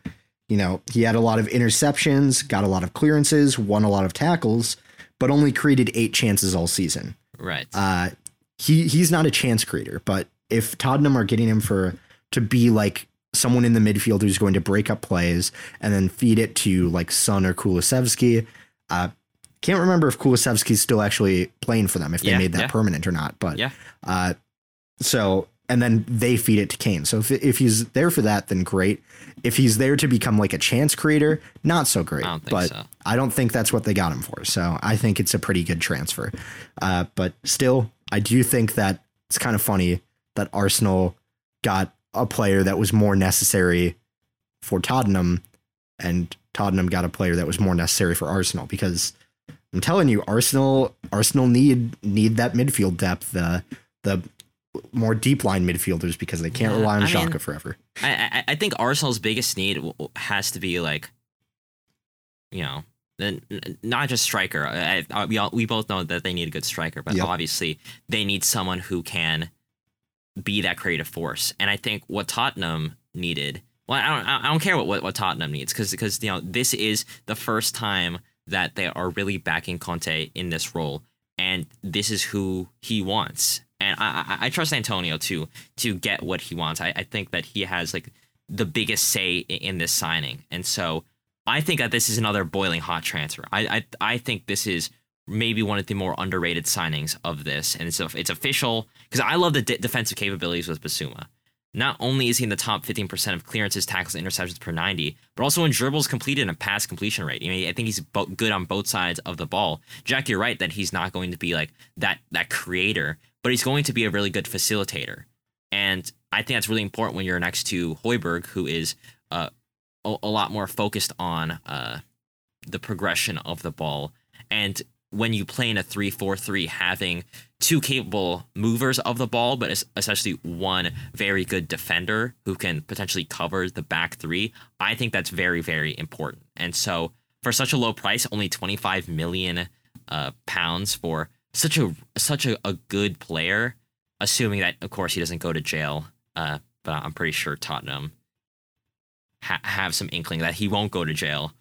Speaker 2: You know, he had a lot of interceptions, got a lot of clearances, won a lot of tackles, but only created 8 chances all season.
Speaker 1: Right.
Speaker 2: Uh, he he's not a chance creator, but if Tottenham are getting him for to be like someone in the midfield who's going to break up plays and then feed it to like Son or Kulusevski, uh, can't remember if Kulusevski's still actually playing for them if they
Speaker 1: Yeah,
Speaker 2: made that
Speaker 1: yeah.
Speaker 2: permanent or not. But
Speaker 1: Yeah.
Speaker 2: uh, so and then they feed it to Kane. So if if he's there for that, then great. If he's there to become like a chance creator, not so great.
Speaker 1: I
Speaker 2: but
Speaker 1: so.
Speaker 2: I don't think that's what they got him for. So I think it's a pretty good transfer. Uh, but still, I do think that it's kind of funny that Arsenal got a player that was more necessary for Tottenham, and Tottenham got a player that was more necessary for Arsenal because I'm telling you, Arsenal Arsenal need need that midfield depth, the the more deep line midfielders because they can't
Speaker 1: Yeah,
Speaker 2: rely on
Speaker 1: I mean-
Speaker 2: forever.
Speaker 1: I, I I think Arsenal's biggest need has to be like, you know, not just striker. I, I, we all, we both know that they need a good striker, but
Speaker 2: Yep.
Speaker 1: obviously they need someone who can be that creative force. And I think what Tottenham needed. Well, I don't I don't care what what, what Tottenham needs because because you know this is the first time that they are really backing Conte in this role, and this is who he wants. And I, I, I trust Antonio to to get what he wants. I, I think that he has like the biggest say in this signing, and so I think that this is another boiling hot transfer. I I, I think this is maybe one of the more underrated signings of this, and it's it's official because I love the de- defensive capabilities with Bissouma. Not only is he in the top 15% of clearances, tackles, interceptions per 90, but also in dribbles completed and pass completion rate. I mean, I think he's bo- good on both sides of the ball. Jack, you're right that he's not going to be like that that creator, but he's going to be a really good facilitator. And I think that's really important when you're next to Højbjerg, who is uh, a, a lot more focused on uh, the progression of the ball. And when you play in a 3 4 3, having two capable movers of the ball, but es- essentially one very good defender who can potentially cover the back three, I think that's very, very important. And so for such a low price, only 25 million uh, pounds for such a such a, a good player, assuming that of course he doesn't go to jail. Uh, but I'm pretty sure Tottenham ha- have some inkling that he won't go to jail.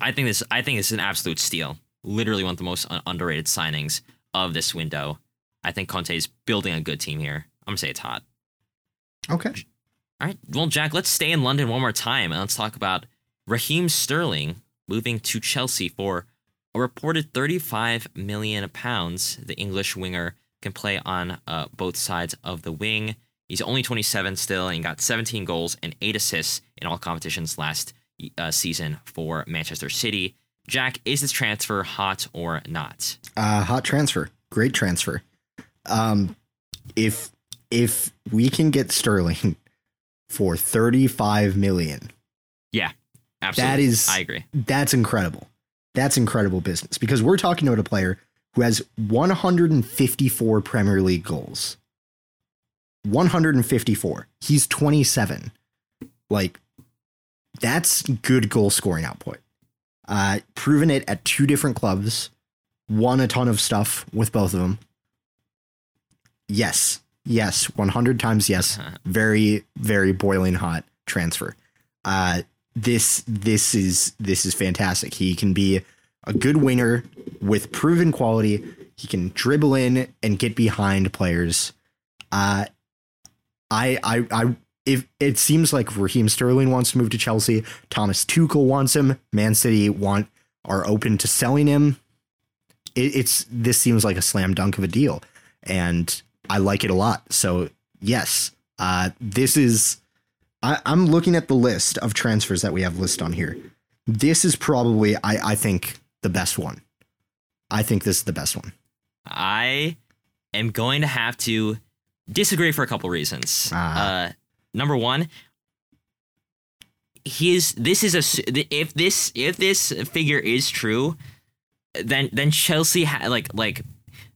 Speaker 1: I think this I think this is an absolute steal. Literally one of the most un- underrated signings of this window. I think Conte is building a good team here. I'm gonna say it's hot.
Speaker 2: Okay.
Speaker 1: All right. Well, Jack, let's stay in London one more time and let's talk about Raheem Sterling moving to Chelsea for a reported 35 million pounds. The English winger can play on uh, both sides of the wing. He's only 27 still and got 17 goals and eight assists in all competitions last uh, season for Manchester City. Jack, is this transfer hot or not?
Speaker 2: Uh, hot transfer. Great transfer. Um, if if we can get Sterling for 35 million,
Speaker 1: Yeah, absolutely.
Speaker 2: that is
Speaker 1: I agree.
Speaker 2: that's incredible. That's incredible business because we're talking about a player who has 154 Premier League goals. 154. He's 27. Like that's good goal scoring output. Uh proven it at two different clubs. Won a ton of stuff with both of them. Yes. Yes, 100 times yes. Very very boiling hot transfer. Uh this this is this is fantastic. He can be a good winger with proven quality. He can dribble in and get behind players. Uh, I I I if it seems like Raheem Sterling wants to move to Chelsea, Thomas Tuchel wants him, Man City want are open to selling him. It, it's this seems like a slam dunk of a deal, and I like it a lot. So yes, uh, this is. I, I'm looking at the list of transfers that we have listed on here. This is probably, I, I think, the best one. I think this is the best one.
Speaker 1: I am going to have to disagree for a couple reasons.
Speaker 2: Ah.
Speaker 1: Uh, number one, his this is a if this if this figure is true, then then Chelsea ha- like like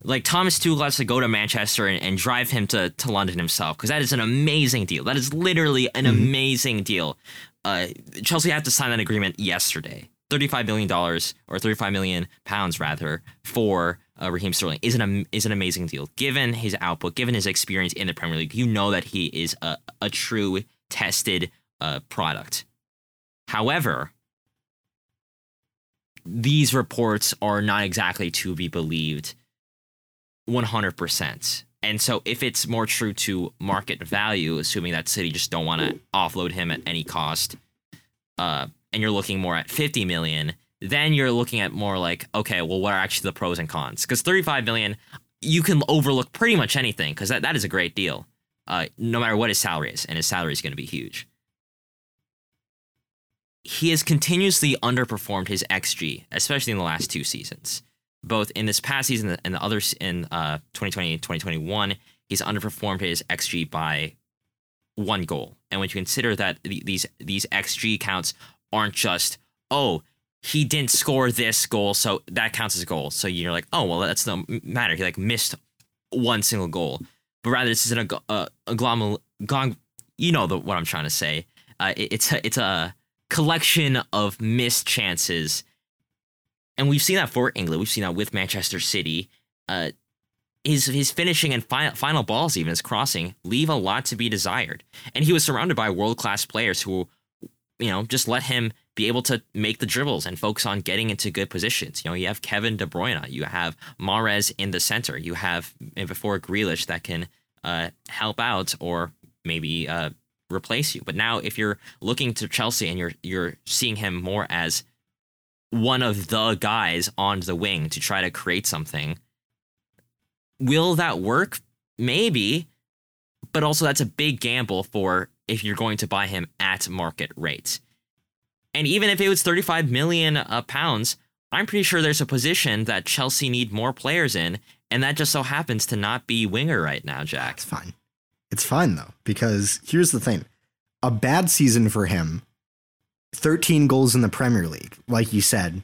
Speaker 1: like Thomas Tuchel has to go to Manchester and, and drive him to, to London himself because that is an amazing deal. That is literally an amazing deal. Uh, Chelsea had to sign that agreement yesterday. Thirty-five million dollars or thirty-five million pounds rather for uh, Raheem Sterling is an is an amazing deal. Given his output, given his experience in the Premier League, you know that he is a, a true tested uh, product. However, these reports are not exactly to be believed 100%. And so if it's more true to market value, assuming that City just don't want to offload him at any cost, uh, and you're looking more at 50 million, then you're looking at more like, okay, well, what are actually the pros and cons? Because 35 million, you can overlook pretty much anything because that, that is a great deal, uh, no matter what his salary is, and his salary is going to be huge. He has continuously underperformed his XG, especially in the last two seasons both in this past season and the others in uh, 2020 and 2021, he's underperformed his xG by one goal. And when you consider that th- these these xG counts aren't just oh he didn't score this goal, so that counts as a goal. So you're like oh well that's no matter. He like missed one single goal, but rather this is an, a glom, glom, you know the, what I'm trying to say. Uh, it- it's a, it's a collection of missed chances and we've seen that for England. We've seen that with Manchester City. Uh, his his finishing and final, final balls, even his crossing, leave a lot to be desired. And he was surrounded by world class players who, you know, just let him be able to make the dribbles and focus on getting into good positions. You know, you have Kevin De Bruyne, you have Mahrez in the center, you have and before Grealish that can uh, help out or maybe uh, replace you. But now, if you're looking to Chelsea and you're you're seeing him more as one of the guys on the wing to try to create something. Will that work? Maybe, but also that's a big gamble for if you're going to buy him at market rates. And even if it was 35 million uh, pounds, I'm pretty sure there's a position that Chelsea need more players in, and that just so happens to not be winger right now, Jack.
Speaker 2: It's fine. It's fine though, because here's the thing. A bad season for him, 13 goals in the Premier League, like you said,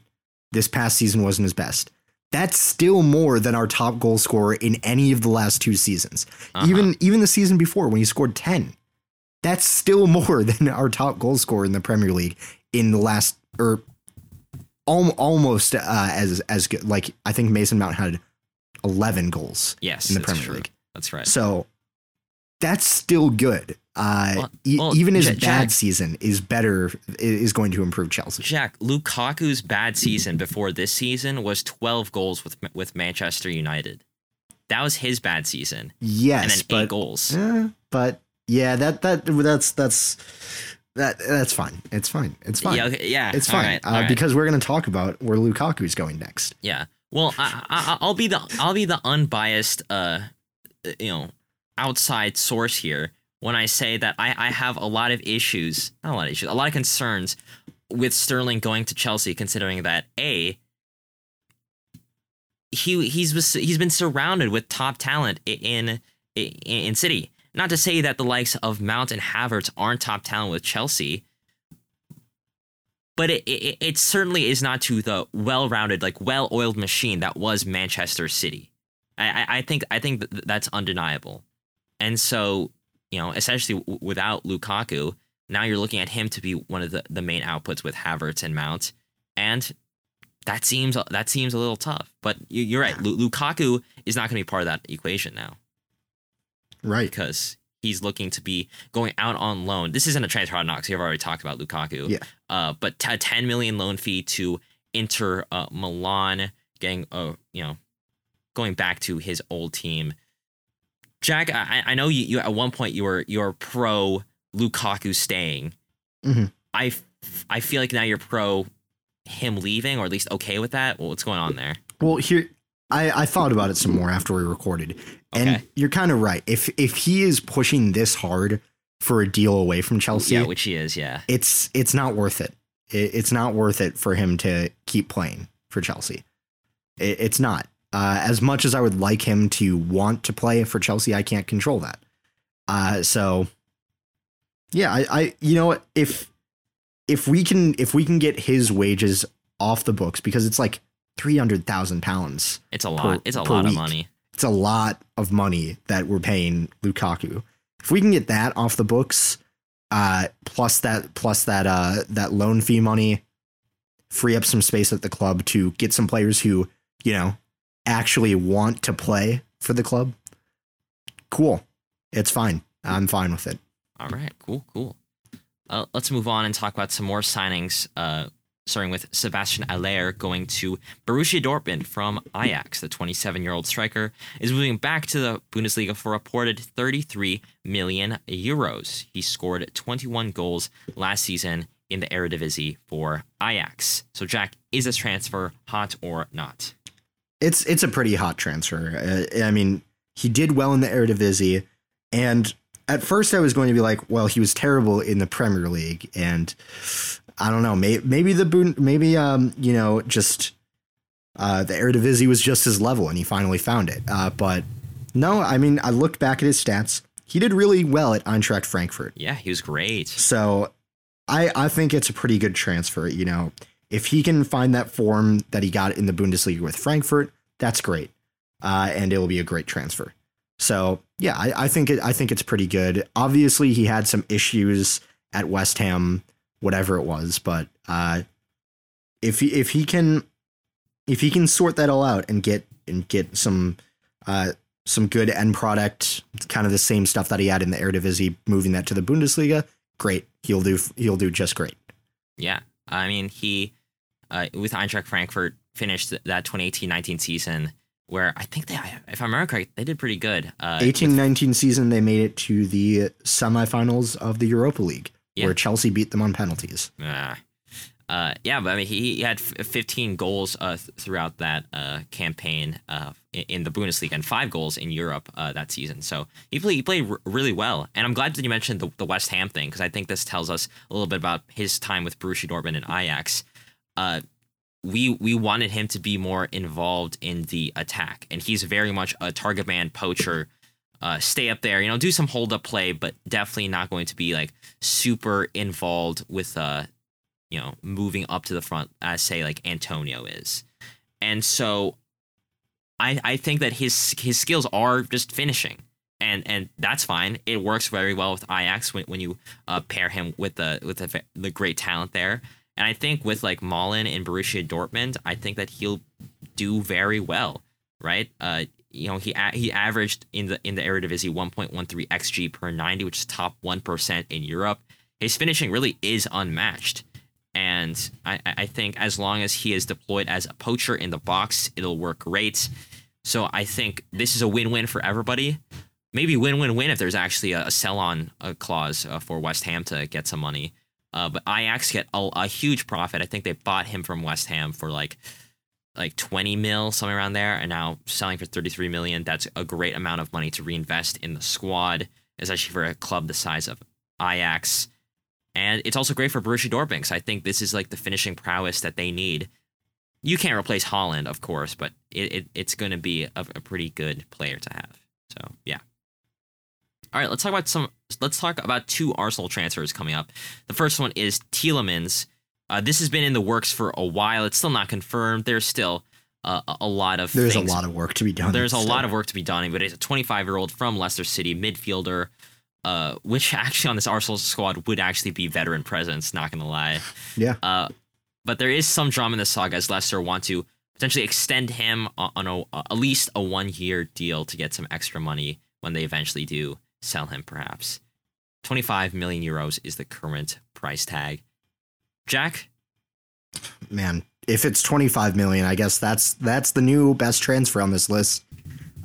Speaker 2: this past season wasn't his best. That's still more than our top goal scorer in any of the last two seasons.
Speaker 1: Uh-huh.
Speaker 2: Even even the season before when he scored 10. That's still more than our top goal scorer in the Premier League in the last or al- almost uh, as as good. Like I think Mason Mount had 11 goals
Speaker 1: Yes,
Speaker 2: in the Premier
Speaker 1: true.
Speaker 2: League.
Speaker 1: That's right.
Speaker 2: So that's still good. Uh,
Speaker 1: Well- well,
Speaker 2: even his
Speaker 1: Ja-
Speaker 2: bad season is better. Is going to improve Chelsea.
Speaker 1: Jack Lukaku's bad season before this season was 12 goals with with Manchester United. That was his bad season, and
Speaker 2: Yes,
Speaker 1: then eight
Speaker 2: but
Speaker 1: goals.
Speaker 2: eh, but yeah, that that that's that's that that's fine. It's fine. It's fine.
Speaker 1: Yeah, okay, yeah,
Speaker 2: It's
Speaker 1: all
Speaker 2: fine
Speaker 1: right,
Speaker 2: uh,
Speaker 1: right.
Speaker 2: because we're going to talk about where Lukaku's going next.
Speaker 1: Yeah. Well, I, I, I'll be the I'll be the unbiased, uh, you know, outside source here when I say that I, I have a lot of issues, not a lot of issues, a lot of concerns with Sterling going to Chelsea, considering that a he he's he's been surrounded with top talent in in, in City. Not to say that the likes of Mount and Havertz aren't top talent with Chelsea, but it, it, it certainly is not to the well-rounded, like well-oiled machine that was Manchester City. I, I- think I think that's undeniable, and so you know, essentially w- without Lukaku, now you're looking at him to be one of the, the main outputs with Havertz and Mount, and that seems that seems a little tough. But you, you're right, Lu- Lukaku is not going to be part of that equation now
Speaker 2: Right.
Speaker 1: because he's looking to be going out on loan. This isn't a transfer hot knocks. You've already talked about Lukaku.
Speaker 2: Yeah.
Speaker 1: Uh, but t- a 10 million loan fee to Inter uh, Milan, getting uh, you know, going back to his old team. Jack, I, I know you, you at one point you were you're pro Lukaku staying.
Speaker 2: Mhm.
Speaker 1: I f- I feel like now you're pro him leaving, or at least okay with that. Well, what's going on there?
Speaker 2: Well, here I, I thought about it some more after we recorded, and
Speaker 1: Okay.
Speaker 2: you're kind of right. If if he is pushing this hard for a deal away from Chelsea,
Speaker 1: Yeah, which he is. Yeah.
Speaker 2: it's it's not worth it. it. It's not worth it for him to keep playing for Chelsea. It, it's not. Uh, as much as I would like him to want to play for Chelsea, I can't control that. Uh, so yeah, I, I you know if if we can if we can get his wages off the books because it's like three hundred thousand pounds.
Speaker 1: It's a lot. it's a
Speaker 2: per
Speaker 1: lot of money.
Speaker 2: It's a lot of money that we're paying Lukaku. If we can get that off the books, uh, plus that plus that uh that loan fee money, free up some space at the club to get some players who you know actually want to play for the club. Cool, it's fine. I'm fine with it.
Speaker 1: All right, cool, cool. Uh, let's move on and talk about some more signings. Uh, starting with Sébastien Haller going to Borussia Dortmund from Ajax. The 27-year-old striker is moving back to the Bundesliga for reported 33 million euros. He scored 21 goals last season in the Eredivisie for Ajax. So, Jack, is this transfer hot or not?
Speaker 2: It's it's a pretty hot transfer. Uh, I mean, he did well in the Eredivisie, and at first I was going to be like, well, he was terrible in the Premier League, and I don't know, maybe maybe the maybe um you know just uh the Eredivisie was just his level, and he finally found it. Uh, but no, I mean, I looked back at his stats. He did really well at Eintracht Frankfurt.
Speaker 1: Yeah, he was great.
Speaker 2: So I I think it's a pretty good transfer. You know, if he can find that form that he got in the Bundesliga with Frankfurt, that's great, uh, and it will be a great transfer. So yeah, I, I think it I think it's pretty good. Obviously, he had some issues at West Ham, whatever it was, but uh, if he if he can if he can sort that all out and get and get some uh, some good end product, kind of the same stuff that he had in the Eredivisie, moving that to the Bundesliga, great. He'll do he'll do just great.
Speaker 1: Yeah, I mean he uh, with Eintracht Frankfurt finished that 2018-19 season where I think they, if I remember correct, they did pretty good. Uh,
Speaker 2: Eighteen
Speaker 1: with-
Speaker 2: nineteen season, they made it to the semifinals of the Europa League,
Speaker 1: Yeah.
Speaker 2: where Chelsea beat them on penalties.
Speaker 1: Ah. Uh, yeah, but I mean, he, he had f- 15 goals uh, th- throughout that uh, campaign uh, in, in the Bundesliga and five goals in Europe uh, that season. So he played, he played r- really well. And I'm glad that you mentioned the, the West Ham thing because I think this tells us a little bit about his time with Borussia Dortmund and Ajax. Uh, we we wanted him to be more involved in the attack, and he's very much a target man poacher. Uh, stay up there, you know, do some hold up play, but definitely not going to be like super involved with uh you know, moving up to the front as say like Antonio is. And so I I think that his his skills are just finishing. And and that's fine. It works very well with Ajax when, when you uh, pair him with the with the, the great talent there. And I think with like Malen and Borussia Dortmund, I think that he'll do very well, right? Uh, you know he he averaged in the in the Eredivisie 1.13 xG per 90, which is top one percent in Europe. His finishing really is unmatched, and I I think as long as he is deployed as a poacher in the box, it'll work great. So I think this is a win-win for everybody. Maybe win-win-win if there's actually a, a sell-on uh clause uh, for West Ham to get some money. Uh, but Ajax get a, a huge profit. I think they bought him from West Ham for like like 20 mil, somewhere around there, and now selling for 33 million. That's a great amount of money to reinvest in the squad, especially for a club the size of Ajax. And it's also great for Borussia Dortmund. I think this is like the finishing prowess that they need. You can't replace Haaland, of course, but it, it it's going to be a, a pretty good player to have. So yeah. All right, let's talk about some. Let's talk about two Arsenal transfers coming up. The first one is Tielemans. Uh, this has been in the works for a while. It's still not confirmed. There's still uh, a- a lot of
Speaker 2: There's
Speaker 1: things
Speaker 2: a lot of work to be done.
Speaker 1: there's a
Speaker 2: still.
Speaker 1: lot of work to be done, but it's a 25 year old from Leicester City midfielder, uh, which actually on this Arsenal squad would actually be veteran presence. Not gonna lie,
Speaker 2: Yeah.
Speaker 1: uh, but there is some drama in the saga as Leicester want to potentially extend him on on a, at least a one year deal to get some extra money when they eventually do sell him. Perhaps 25 million euros is the current price tag. Jack,
Speaker 2: man. If it's 25 million, I guess that's that's the new best transfer on this list.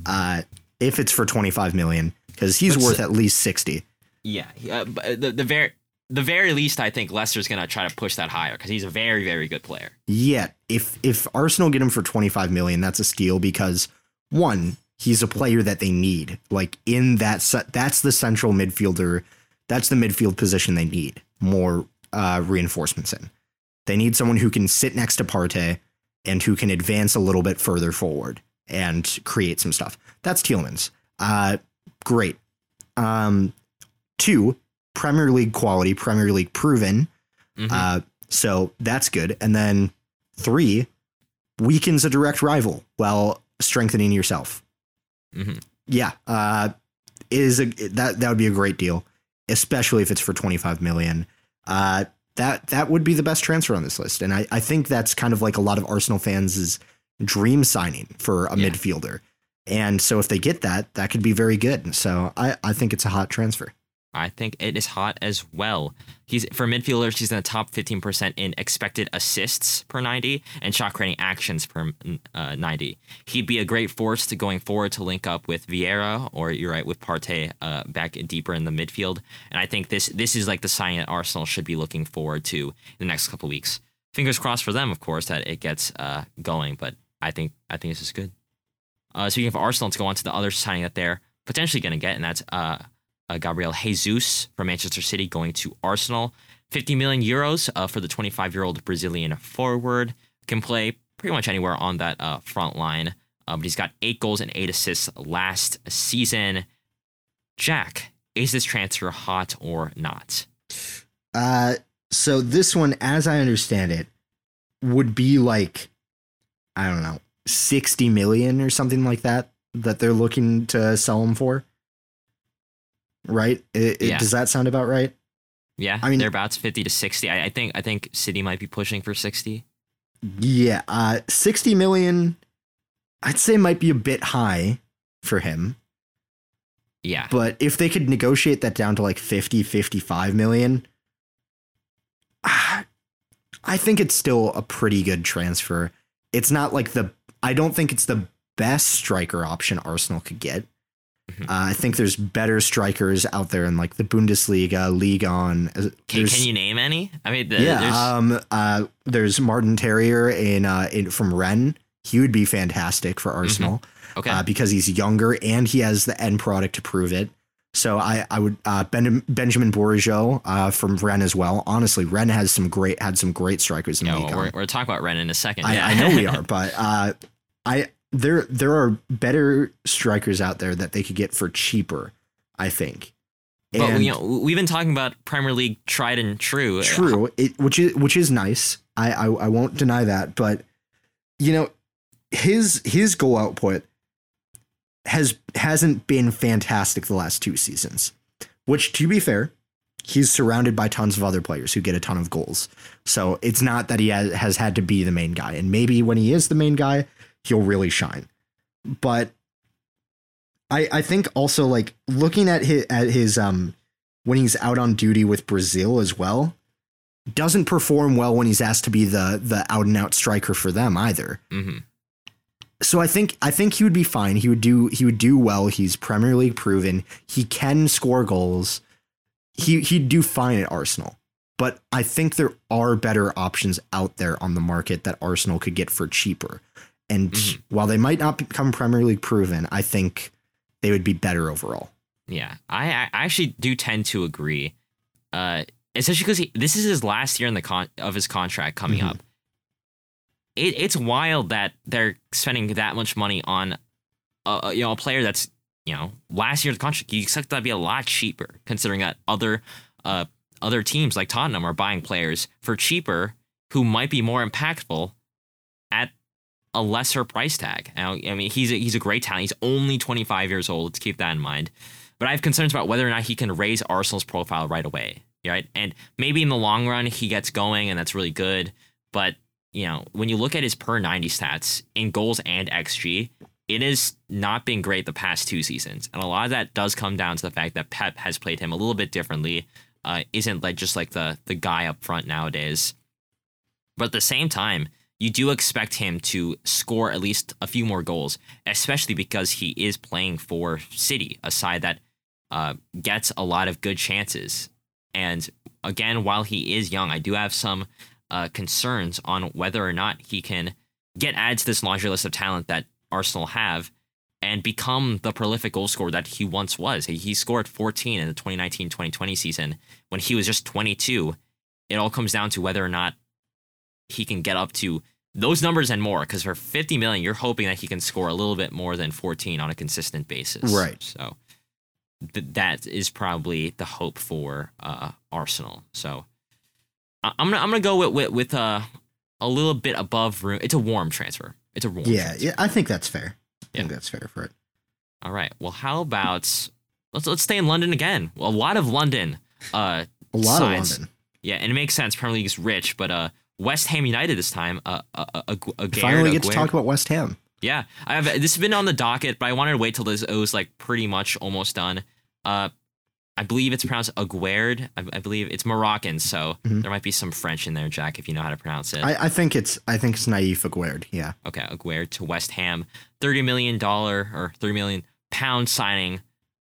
Speaker 2: Uh, if it's for 25 million, because he's worth at least 60.
Speaker 1: Yeah, uh, the the very the very least, I think Leicester's gonna try to push that higher because he's a very very good player.
Speaker 2: Yeah, if if Arsenal get him for 25 million, that's a steal because one, he's a player that they need. Like in that set, that's the central midfielder. That's the midfield position they need more uh, reinforcements in. They need someone who can sit next to Partey and who can advance a little bit further forward and create some stuff. That's Tielemans. Uh, great. Um, two, Premier League quality, Premier League proven.
Speaker 1: Mhm.
Speaker 2: Uh, so that's good. And then three, weakens a direct rival while strengthening yourself.
Speaker 1: Mhm.
Speaker 2: Yeah, uh, is a that that would be a great deal, especially if it's for twenty five million. Uh, that that would be the best transfer on this list, and I I think that's kind of like a lot of Arsenal fans' dream signing for a
Speaker 1: Yeah.
Speaker 2: midfielder. And so if they get that, that could be very good. So I, I think it's a hot transfer.
Speaker 1: I think it is hot as well. He's for midfielders. He's in the top 15% in expected assists per 90 and shot creating actions per uh, 90. He'd be a great force to going forward to link up with Vieira or you're right with Partey uh, back deeper in the midfield. And I think this this is like the sign that Arsenal should be looking forward to in the next couple weeks. Fingers crossed for them, of course, that it gets uh, going. But I think I think this is good. Uh, speaking of Arsenal, let's go on to the other signing that they're potentially going to get, and that's uh, Gabriel Jesus from Manchester City going to Arsenal. 50 million euros uh, for the 25 year old Brazilian forward. Can play pretty much anywhere on that uh, front line. Uh, but he's got eight goals and eight assists last season. Jack, is this transfer hot or not?
Speaker 2: Uh, so this one, as I understand it, would be like, I don't know, 60 million or something like that, that they're looking to sell him for. Right? It, it-
Speaker 1: Yeah.
Speaker 2: does that sound about right?
Speaker 1: Yeah,
Speaker 2: I mean-
Speaker 1: thereabouts 50 to 60. I, I think I think City might be pushing for 60.
Speaker 2: Yeah. Uh, 60 million, I'd say might be a bit high for him.
Speaker 1: Yeah,
Speaker 2: But if they could negotiate that down to like 50, 55 million, I think it's still a pretty good transfer. It's not like the, I don't think it's the best striker option Arsenal could get.
Speaker 1: Mhm.
Speaker 2: Uh, I think there's better strikers out there in like the Bundesliga, Ligue 1.
Speaker 1: can, can you name any? I mean, the, there's,
Speaker 2: yeah, um, uh, there's Martin Terrier in, uh, in from Rennes. He would be fantastic for Arsenal
Speaker 1: okay.
Speaker 2: uh, because he's younger and he has the end product to prove it. So I, I would uh, ben, Benjamin Bourigeaud uh, from Rennes as well. Honestly, Rennes has some great had some great strikers in
Speaker 1: yeah,
Speaker 2: the
Speaker 1: well,
Speaker 2: league.
Speaker 1: we're, we're talking about Rennes in a second.
Speaker 2: I,
Speaker 1: yeah.
Speaker 2: I know we are, but uh, I there there are better strikers out there that they could get for cheaper. I think.
Speaker 1: But you know, we've been talking about Premier League tried and true.
Speaker 2: True, it, which is which is nice. I, I I won't deny that, but you know, his his goal output has hasn't been fantastic the last two seasons. Which, to be fair, he's surrounded by tons of other players who get a ton of goals. So it's not that he has, has had to be the main guy. And maybe when he is the main guy, he'll really shine. But I I think also like looking at his at his um when he's out on duty with Brazil as well doesn't perform well when he's asked to be the the out and out striker for them either.
Speaker 1: hmm
Speaker 2: So I think I think he would be fine. He would do he would do well. He's Premier League proven. He can score goals. He he'd do fine at Arsenal. But I think there are better options out there on the market that Arsenal could get for cheaper. And
Speaker 1: Mhm.
Speaker 2: while they might not become Premier League proven, I think they would be better overall.
Speaker 1: Yeah, I, I actually do tend to agree, uh, especially because this is his last year in the con of his contract coming
Speaker 2: Mhm.
Speaker 1: up. It, it's wild that they're spending that much money on, a, a- you know, a player that's you know last year's contract. You expect that to be a lot cheaper, considering that other, uh, other teams like Tottenham are buying players for cheaper who might be more impactful at a lesser price tag. Now, I mean, he's a, he's a great talent. He's only 25 years old. Let's keep that in mind. But I have concerns about whether or not he can raise Arsenal's profile right away. Right. And maybe in the long run, he gets going and that's really good. But, you know, when you look at his per 90 stats in goals and XG, it has not been great the past two seasons. And a lot of that does come down to the fact that Pep has played him a little bit differently. Uh, isn't like just like the the guy up front nowadays. But at the same time, you do expect him to score at least a few more goals, especially because he is playing for City, a side that uh, gets a lot of good chances. And again, while he is young, I do have some uh, concerns on whether or not he can get added to this laundry list of talent that Arsenal have and become the prolific goal scorer that he once was. He- scored 14 in the 2019 2020 season when he was just 22. It all comes down to whether or not he can get up to those numbers and more because for 50 million you're hoping that he can score a little bit more than 14 on a consistent basis
Speaker 2: Right.
Speaker 1: so th- that is probably the hope for uh, arsenal so I- i'm gonna i'm gonna go with with, with uh, a little bit above room it's a warm transfer it's a warm
Speaker 2: Yeah,
Speaker 1: transfer.
Speaker 2: yeah, I think that's fair. I think that's fair for it.
Speaker 1: all right well how about let's let's stay in london again a lot of london uh
Speaker 2: A lot of London.
Speaker 1: yeah and it makes sense premier league is rich but uh west ham united this time uh, uh, uh, Agu-
Speaker 2: Finally get to talk about West Ham.
Speaker 1: Yeah, I have. This has been on the docket, but I wanted to wait till this it was like pretty much almost done. Uh, I believe it's pronounced Aguerd. I, I believe it's Moroccan, so
Speaker 2: Mhm.
Speaker 1: there might be some French in there, Jack, if you know how to pronounce it.
Speaker 2: I, I think it's I think it's Nayef Aguerd. Yeah.
Speaker 1: okay, Aguerd to West Ham, thirty million dollar or thirty million pound signing,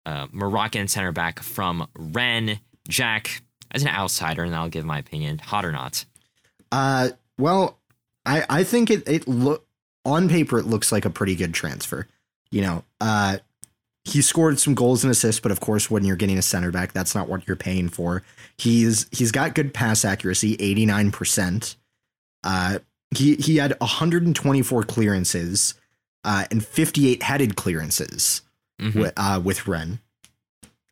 Speaker 1: uh, Moroccan center back from Rennes. Jack, as an outsider, and I'll give my opinion, hot or not?
Speaker 2: Uh, well, I I think it it look on paper it looks like a pretty good transfer. You know, uh, he scored some goals and assists, but of course, when you're getting a center back, that's not what you're paying for. He's he's got good pass accuracy, eighty nine percent. Uh, he he had 124 clearances, uh, and 58 headed clearances
Speaker 1: Mhm.
Speaker 2: with, uh, with Rennes.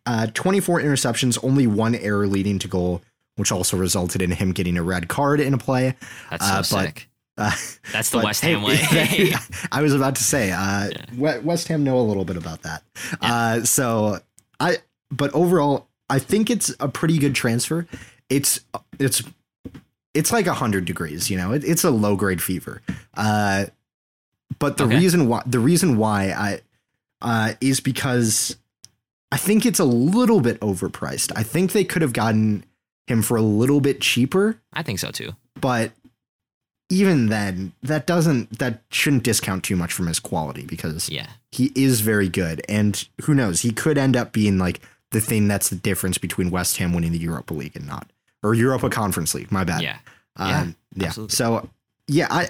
Speaker 2: Uh, 24 interceptions, only one error leading to goal, which also resulted in him getting a red card in a play.
Speaker 1: That's so
Speaker 2: uh, but-
Speaker 1: sick.
Speaker 2: Uh,
Speaker 1: That's the
Speaker 2: but,
Speaker 1: West Ham way.
Speaker 2: I was about to say, uh,
Speaker 1: Yeah.
Speaker 2: West Ham know a little bit about that. Uh, so I, but overall, I think it's a pretty good transfer. It's it's it's like a hundred degrees. You know, it, it's a low grade fever. Uh, but the
Speaker 1: Okay.
Speaker 2: reason why the reason why I uh, is because I think it's a little bit overpriced. I think they could have gotten him for a little bit cheaper
Speaker 1: I think so too.
Speaker 2: but even then that doesn't that shouldn't discount too much from his quality because
Speaker 1: Yeah.
Speaker 2: he is very good and who knows he could end up being like the thing that's the difference between West Ham winning the Europa League and not or Europa Conference League my bad
Speaker 1: Yeah.
Speaker 2: um, yeah
Speaker 1: absolutely.
Speaker 2: so yeah I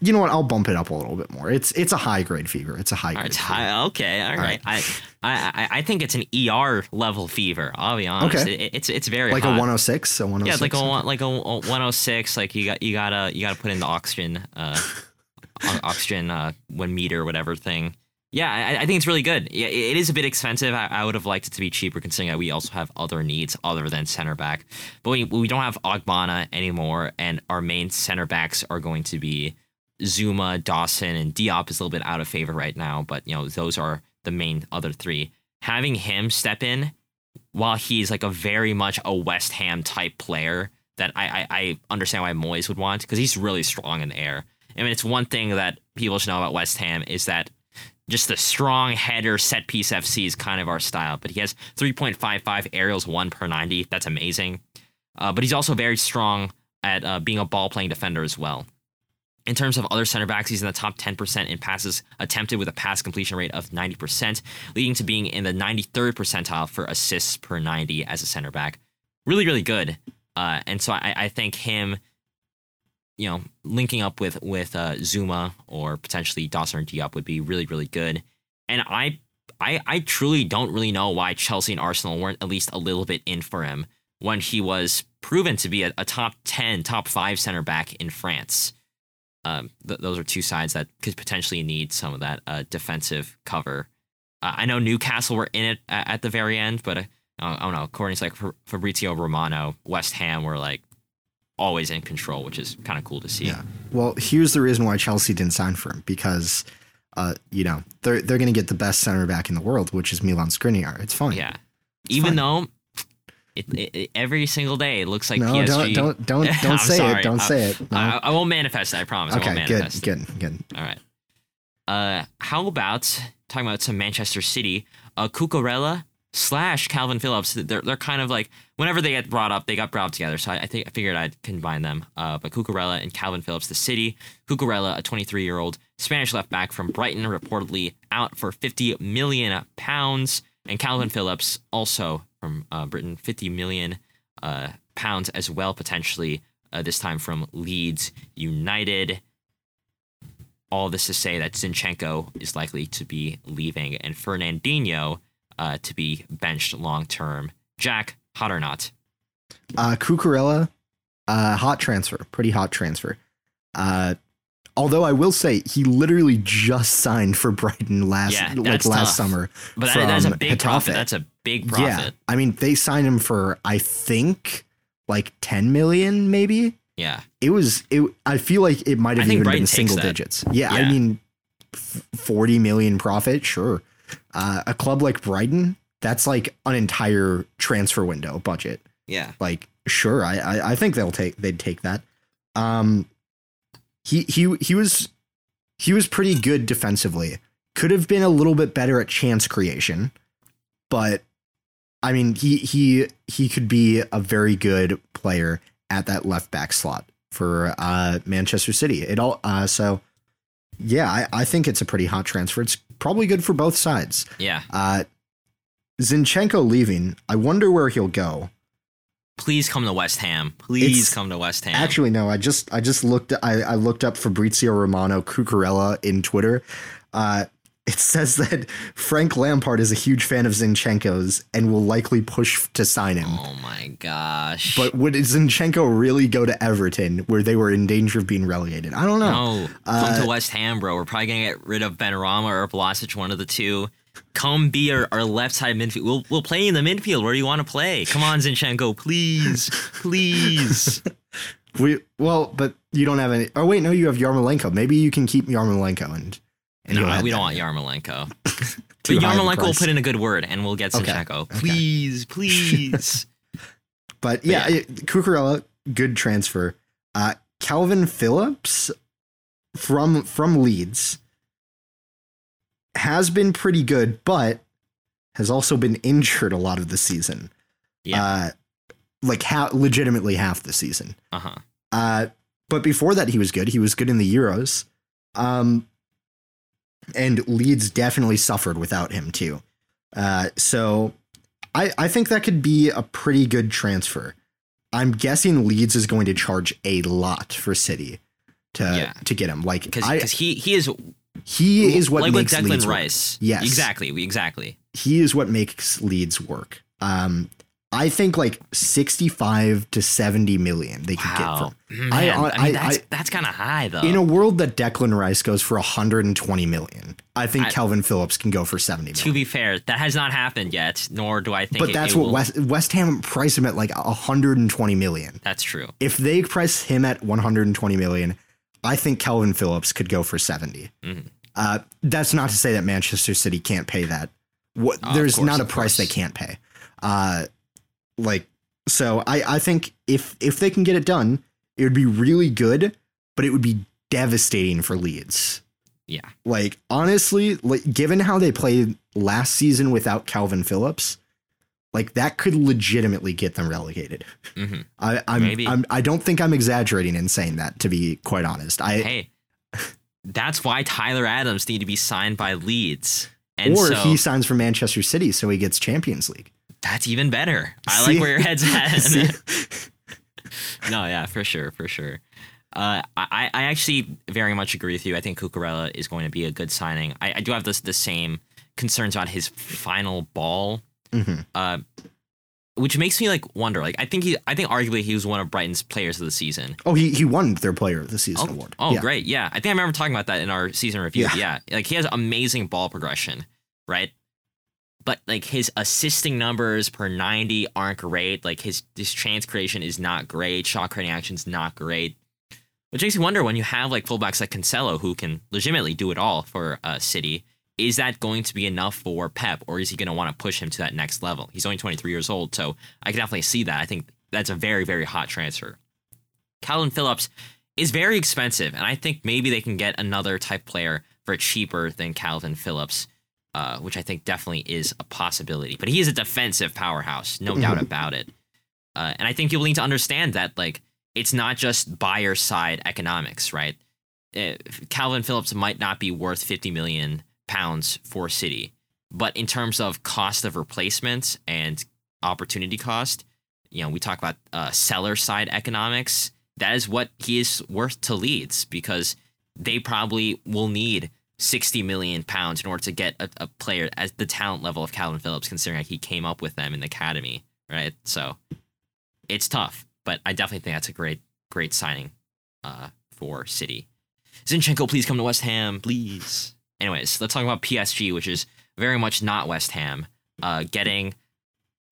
Speaker 2: you know what I'll bump it up a little bit more it's it's a high grade fever it's a high grade
Speaker 1: right,
Speaker 2: fever.
Speaker 1: hi- okay, all right.
Speaker 2: right.
Speaker 1: I, I, I think it's an ER level fever. I'll be honest.
Speaker 2: Okay.
Speaker 1: It- it's it's very
Speaker 2: like
Speaker 1: hot.
Speaker 2: a 106 a 106
Speaker 1: Yeah, it's like a one- like a 106. Like you got you gotta you gotta put in the oxygen uh oxygen uh one meter whatever thing. Yeah, I, I think it's really good. Yeah, it is a bit expensive. I, I would have liked it to be cheaper, considering that we also have other needs other than center back. But we we don't have Ogbonna anymore, and our main center backs are going to be Zouma, Dawson, and Diop is a little bit out of favor right now. But you know those are the main other three. Having him step in while he's like a very much a West Ham type player that I I, I understand why Moyes would want because he's really strong in the air. I mean, it's one thing that people should know about West Ham is that just the strong header set piece FC is kind of our style. But he has 3.55 aerials, one per 90. That's amazing. Uh, but he's also very strong at uh, being a ball playing defender as well. In terms of other center backs, he's in the top 10% in passes attempted with a pass completion rate of 90%, leading to being in the 93rd percentile for assists per 90 as a center back. Really, really good. Uh, and so I, I think him, you know, linking up with with uh, Zouma or potentially Dawson or Diop would be really, really good. And I, I, I truly don't really know why Chelsea and Arsenal weren't at least a little bit in for him when he was proven to be a, a top 10, top five center back in France. Um, th- those are two sides that could potentially need some of that uh, defensive cover. Uh, I know Newcastle were in it at, at the very end, but uh, I don't know. According to like Fabrizio Romano, West Ham were like always in control, which is kind of cool to see.
Speaker 2: Yeah. Well, here's the reason why Chelsea didn't sign for him because, uh, you know, they're they're going to get the best center back in the world, which is Milan Skriniar. It's fine.
Speaker 1: Yeah. It's Even fine. though it, it, it, every single day it looks like
Speaker 2: no,
Speaker 1: PSG.
Speaker 2: Don't don't don't, don't say
Speaker 1: sorry.
Speaker 2: it. Don't
Speaker 1: I,
Speaker 2: say it.
Speaker 1: No. I, I, won't manifest it. I promise.
Speaker 2: Okay, good, good, good.
Speaker 1: All right. Uh, how about talking about some Manchester City? Uh, Cucurella slash Kalvin Phillips. They're they're kind of like whenever they get brought up, they got brought up together. So I, I think I figured I'd combine them. Uh, but Cucurella and Kalvin Phillips, the City. Cucurella, a 23 year old Spanish left back from Brighton, reportedly out for 50 million pounds, and Kalvin Phillips also from uh, Britain, 50 million uh, pounds as well, potentially, uh, this time from Leeds United. All this to say that Zinchenko is likely to be leaving and Fernandinho uh, to be benched long term. Jack, hot or not?
Speaker 2: Uh, Cucurella, uh, hot transfer, pretty hot transfer. Although I will say he literally just signed for Brighton last
Speaker 1: yeah,
Speaker 2: like last
Speaker 1: tough.
Speaker 2: summer.
Speaker 1: But that, that's a big profit. That's a big profit. Yeah,
Speaker 2: I mean they signed him for I think like ten million, maybe.
Speaker 1: Yeah,
Speaker 2: it was. It. I feel like it might have even Brighton been single that. digits. Yeah, yeah, I mean, forty million profit, sure. Uh, a club like Brighton, that's like an entire transfer window budget.
Speaker 1: Yeah,
Speaker 2: like sure, I, I, I think they'll take they'd take that. Um, he he he was he was pretty good defensively. Could have been a little bit better at chance creation, but I mean he he he could be a very good player at that left back slot for uh, Manchester City. It all uh, so yeah, I, I think it's a pretty hot transfer. It's probably good for both sides.
Speaker 1: Yeah.
Speaker 2: Uh, Zinchenko leaving. I wonder where he'll go
Speaker 1: please come to West Ham. Please it's, come to West Ham.
Speaker 2: Actually, no. I just I just looked. I, I looked up Fabrizio Romano Cucurella in Twitter. Uh, it says that Frank Lampard is a huge fan of Zinchenko's and will likely push to sign him.
Speaker 1: Oh my gosh!
Speaker 2: But would Zinchenko really go to Everton, where they were in danger of being relegated? I don't know.
Speaker 1: No, come uh, to West Ham, bro. We're probably gonna get rid of Ben Benrahma or Vlasic, one of the two come be our, our left side midfield. We'll we'll play in the midfield where you want to play. Come on, Zinchenko, please, please.
Speaker 2: we well, but you don't have any. Oh wait, no, you have Yarmolenko. Maybe you can keep Yarmolenko and.
Speaker 1: and no, we don't want Yarmolenko. but Yarmolenko will put in a good word, and we'll get Zinchenko. Okay. Please, okay. please.
Speaker 2: but yeah, but yeah. Cucurella, good transfer. Uh, Kalvin Phillips from from Leeds has been pretty good, but has also been injured a lot of the season.
Speaker 1: Yeah. Uh,
Speaker 2: like ha- legitimately half the season.
Speaker 1: Uh-huh.
Speaker 2: Uh but before that he was good. He was good in the Euros. Um and Leeds definitely suffered without him too. Uh so I I think that could be a pretty good transfer. I'm guessing Leeds is going to charge a lot for City to yeah. to get him. Like
Speaker 1: because he he is
Speaker 2: he is what
Speaker 1: like
Speaker 2: makes
Speaker 1: Declan
Speaker 2: Leeds
Speaker 1: Rice.
Speaker 2: Work. Yes,
Speaker 1: exactly, exactly.
Speaker 2: He is what makes Leeds work. Um, I think like sixty-five to seventy million they could
Speaker 1: wow.
Speaker 2: get
Speaker 1: from. Man, I, I, I mean, that's, that's kind of high though.
Speaker 2: In a world that Declan Rice goes for hundred and twenty million, I think Kalvin Phillips can go for seventy. Million.
Speaker 1: To be fair, that has not happened yet, nor do I think.
Speaker 2: But that's
Speaker 1: it
Speaker 2: what
Speaker 1: will.
Speaker 2: West West Ham price him at like hundred and twenty million.
Speaker 1: That's true.
Speaker 2: If they price him at one hundred and twenty million, I think Kalvin Phillips could go for 70
Speaker 1: mm-hmm.
Speaker 2: Uh, that's not to say that Manchester City can't pay that. What, oh, there's course, not a price they can't pay. Uh, like so, I I think if if they can get it done, it would be really good, but it would be devastating for Leeds.
Speaker 1: Yeah.
Speaker 2: Like honestly, like given how they played last season without Calvin Phillips, like that could legitimately get them relegated.
Speaker 1: hmm
Speaker 2: I, I'm,
Speaker 1: Maybe.
Speaker 2: I'm I don't think I'm exaggerating in saying that. To be quite honest, I
Speaker 1: Hey, that's why Tyler Adams need to be signed by Leeds. And
Speaker 2: or
Speaker 1: so
Speaker 2: he signs for Manchester City, so he gets Champions League.
Speaker 1: that's even better. I
Speaker 2: See?
Speaker 1: like where your head's at. No, yeah, for sure, for sure. Uh, I, I actually very much agree with you. I think Cucurella is going to be a good signing. I, I do have this the same concerns about his final ball,
Speaker 2: Mhm.
Speaker 1: uh, which makes me like wonder. Like I think he, I think arguably he was one of Brighton's players of the season.
Speaker 2: Oh, he he won their Player of the Season
Speaker 1: Oh,
Speaker 2: award.
Speaker 1: oh
Speaker 2: Yeah.
Speaker 1: great, yeah. I think I remember talking about that in our season review.
Speaker 2: Yeah.
Speaker 1: Yeah. like he has amazing ball progression, right? But like his assisting numbers per ninety aren't great. Like his his chance creation is not great. Shot creating action's not great. Which makes you wonder when you have like fullbacks like Cancelo who can legitimately do it all for uh, City. Is that going to be enough for Pep, or is he going to want to push him to that next level? He's only 23 years old, so I can definitely see that. I think that's a very, very hot transfer. Kalvin Phillips is very expensive, and I think maybe they can get another type player for cheaper than Kalvin Phillips, uh, which I think definitely is a possibility. But he is a defensive powerhouse, no doubt about it. Uh, and I think people need to understand that, like, it's not just buyer side economics, right? Uh, Kalvin Phillips might not be worth 50 million pounds for City, but in terms of cost of replacement and opportunity cost, you know, we talk about uh, seller side economics. That is what he is worth to Leeds because they probably will need 60 million pounds in order to get a, a player at the talent level of Kalvin Phillips, considering like he came up with them in the academy, right? So it's tough, but I definitely think that's a great, great signing uh, for City. Zinchenko, please come to West Ham, please. Anyways, let's talk about PSG, which is very much not West Ham. Uh, getting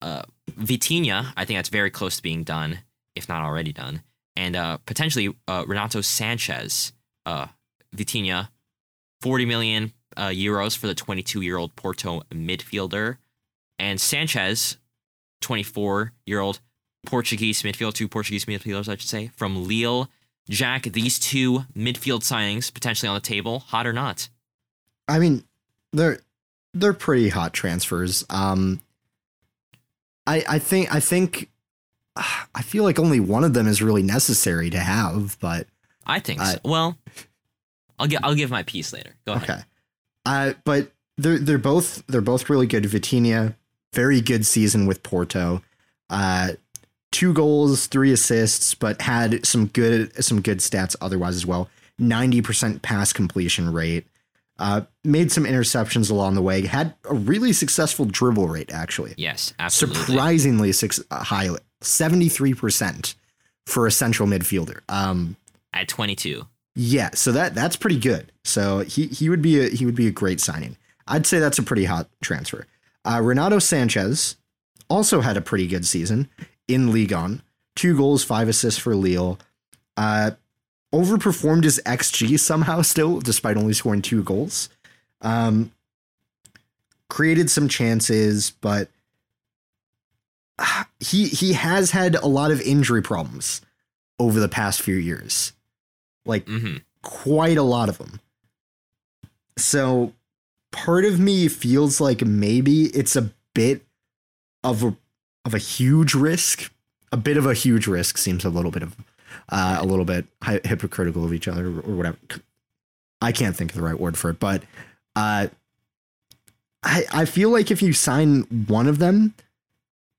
Speaker 1: uh, Vitinha, I think that's very close to being done, if not already done, and uh, potentially uh, Renato Sanches. Uh, Vitinha, 40 million uh, euros for the 22 year old Porto midfielder, and Sanches, 24 year old Portuguese midfield, two Portuguese midfielders, I should say, from Lille. Jack, these two midfield signings potentially on the table, hot or not?
Speaker 2: I mean, they're they're pretty hot transfers. Um, I I think I think I feel like only one of them is really necessary to have, but
Speaker 1: I think
Speaker 2: I-
Speaker 1: so. Well, I'll give I'll give my piece later. Go ahead.
Speaker 2: okay. Uh, but they're they're both they're both really good. Vitinha, very good season with Porto. Uh, two goals, three assists, but had some good some good stats otherwise as well. Ninety percent pass completion rate. Uh, made some interceptions along the way. Had a really successful dribble rate actually.
Speaker 1: Yes, absolutely.
Speaker 2: Surprisingly six, uh, high, seventy three percent for a central midfielder. Um,
Speaker 1: At 22.
Speaker 2: yeah, so that that's pretty good. So he he would be a he would be a great signing. I'd say that's a pretty hot transfer. Uh, Renato Sanches also had a pretty good season in Ligue 1. Two goals, five assists for Lille. Uh, overperformed his XG somehow still, despite only scoring two goals. Um, created some chances, but he he has had a lot of injury problems over the past few years. Like
Speaker 1: hmm
Speaker 2: quite a lot of them. So part of me feels like maybe it's a bit of a of a huge risk. A bit of a huge risk seems a little bit of uh, a little bit hy- hypocritical of each other or whatever. I can't think of the right word for it, but uh, I I feel like if you sign one of them,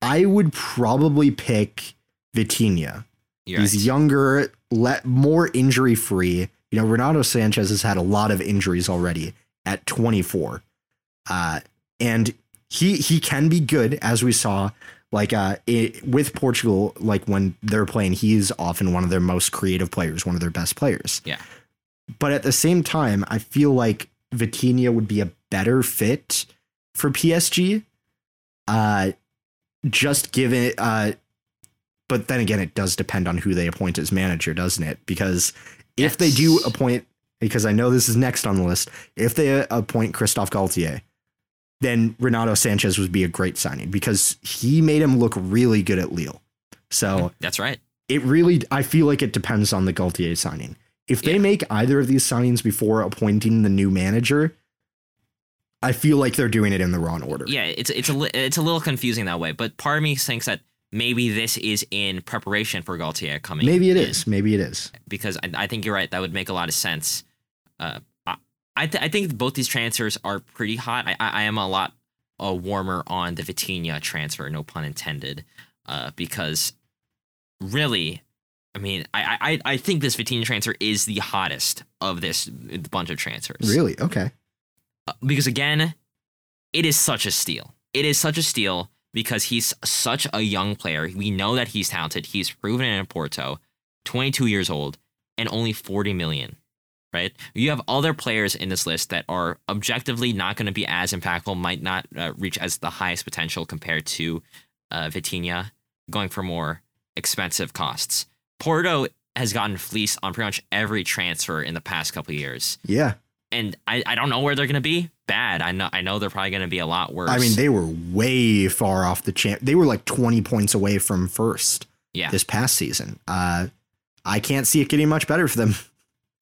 Speaker 2: I would probably pick Vitinha.
Speaker 1: You're
Speaker 2: He's
Speaker 1: right.
Speaker 2: younger, let more injury free. You know, Renato Sanches has had a lot of injuries already at 24. Uh, and he he can be good, as we saw, like uh, it, with Portugal. Like when they're playing, he's often one of their most creative players, one of their best players.
Speaker 1: Yeah.
Speaker 2: But at the same time, I feel like Vitinha would be a better fit for PSG. Uh, just given uh, but then again, it does depend on who they appoint as manager, doesn't it? Because if they do appoint, because I know this is next on the list, if they uh, appoint Christophe Galtier, then Renato Sanches would be a great signing because he made him look really good at Lille. So
Speaker 1: That's right.
Speaker 2: it really, I feel like it depends on the Galtier signing. If they
Speaker 1: Yeah.
Speaker 2: make either of these signings before appointing the new manager, I feel like they're doing it in the wrong order.
Speaker 1: Yeah, it's it's a it's a little confusing that way. But part of me thinks that maybe this is in preparation for Galtier coming.
Speaker 2: Maybe it
Speaker 1: in.
Speaker 2: is. Maybe it is.
Speaker 1: because I, I think you're right. That would make a lot of sense. Uh, I I, th- I think both these transfers are pretty hot. I, I I am a lot uh, warmer on the Vitinha transfer, no pun intended, uh, because really, I mean, I, I I think this Vitinha transfer is the hottest of this bunch of transfers.
Speaker 2: Really? Okay.
Speaker 1: Uh, because again, it is such a steal. It is such a steal because he's such a young player. We know that he's talented. He's proven it in Porto, 22 years old, and only 40 million. Right? You have other players in this list that are objectively not going to be as impactful, might not uh, reach as the highest potential compared to uh, Vitinha, going for more expensive costs. Porto has gotten fleeced on pretty much every transfer in the past couple of years
Speaker 2: Yeah.
Speaker 1: and I, I don't know where they're gonna be. Bad. I know I know they're probably gonna be a lot worse.
Speaker 2: I mean, they were way far off the champ. They were like 20 points away from first
Speaker 1: yeah,
Speaker 2: this past season. Uh, I can't see it getting much better for them.